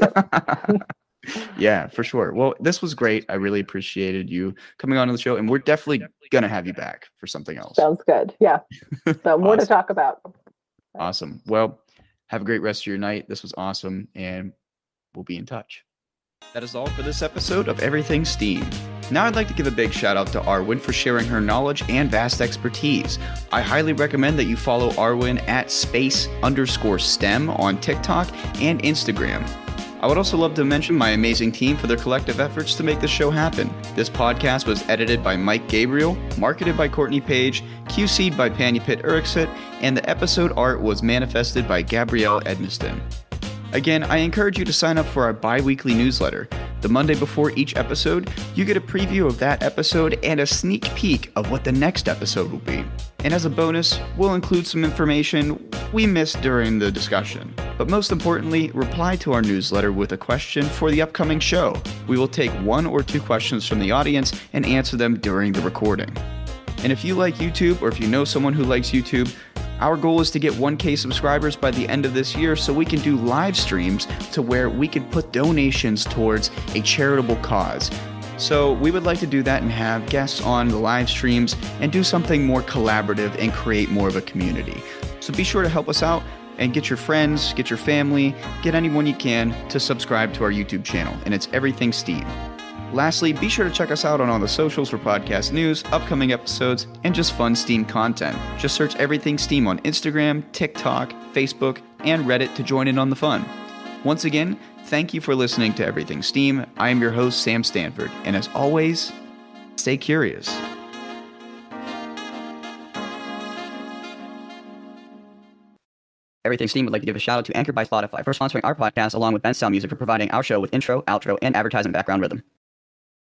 Yep. yeah, for sure. Well, this was great. I really appreciated you coming on to the show, and we're definitely gonna have you back for something else. Sounds good. Yeah. So more awesome. to talk about. Awesome. Well, have a great rest of your night. This was awesome, and we'll be in touch. That is all for this episode of Everything STEAM. Now I'd like to give a big shout out to Arwen for sharing her knowledge and vast expertise. I highly recommend that you follow Arwen at space underscore STEM on TikTok and Instagram. I would also love to mention my amazing team for their collective efforts to make this show happen. This podcast was edited by Mike Gabriel, marketed by Courtney Page, QC'd by Panyapit Urixit, and the episode art was manifested by Gabrielle Edmiston. Again, I encourage you to sign up for our bi weekly newsletter. The Monday before each episode, you get a preview of that episode and a sneak peek of what the next episode will be. And as a bonus, we'll include some information we missed during the discussion. But most importantly, reply to our newsletter with a question for the upcoming show. We will take one or two questions from the audience and answer them during the recording. And if you like YouTube or if you know someone who likes YouTube, our goal is to get 1K subscribers by the end of this year so we can do live streams to where we can put donations towards a charitable cause. So, we would like to do that and have guests on the live streams and do something more collaborative and create more of a community. So, be sure to help us out and get your friends, get your family, get anyone you can to subscribe to our YouTube channel. And it's Everything Steam. Lastly, be sure to check us out on all the socials for podcast news, upcoming episodes, and just fun Steam content. Just search Everything Steam on Instagram, TikTok, Facebook, and Reddit to join in on the fun. Once again, thank you for listening to Everything Steam. I am your host, Sam Stanford, and as always, stay curious. Everything Steam would like to give a shout out to Anchor by Spotify for sponsoring our podcast along with Bensound Music for providing our show with intro, outro, and advertising background rhythm.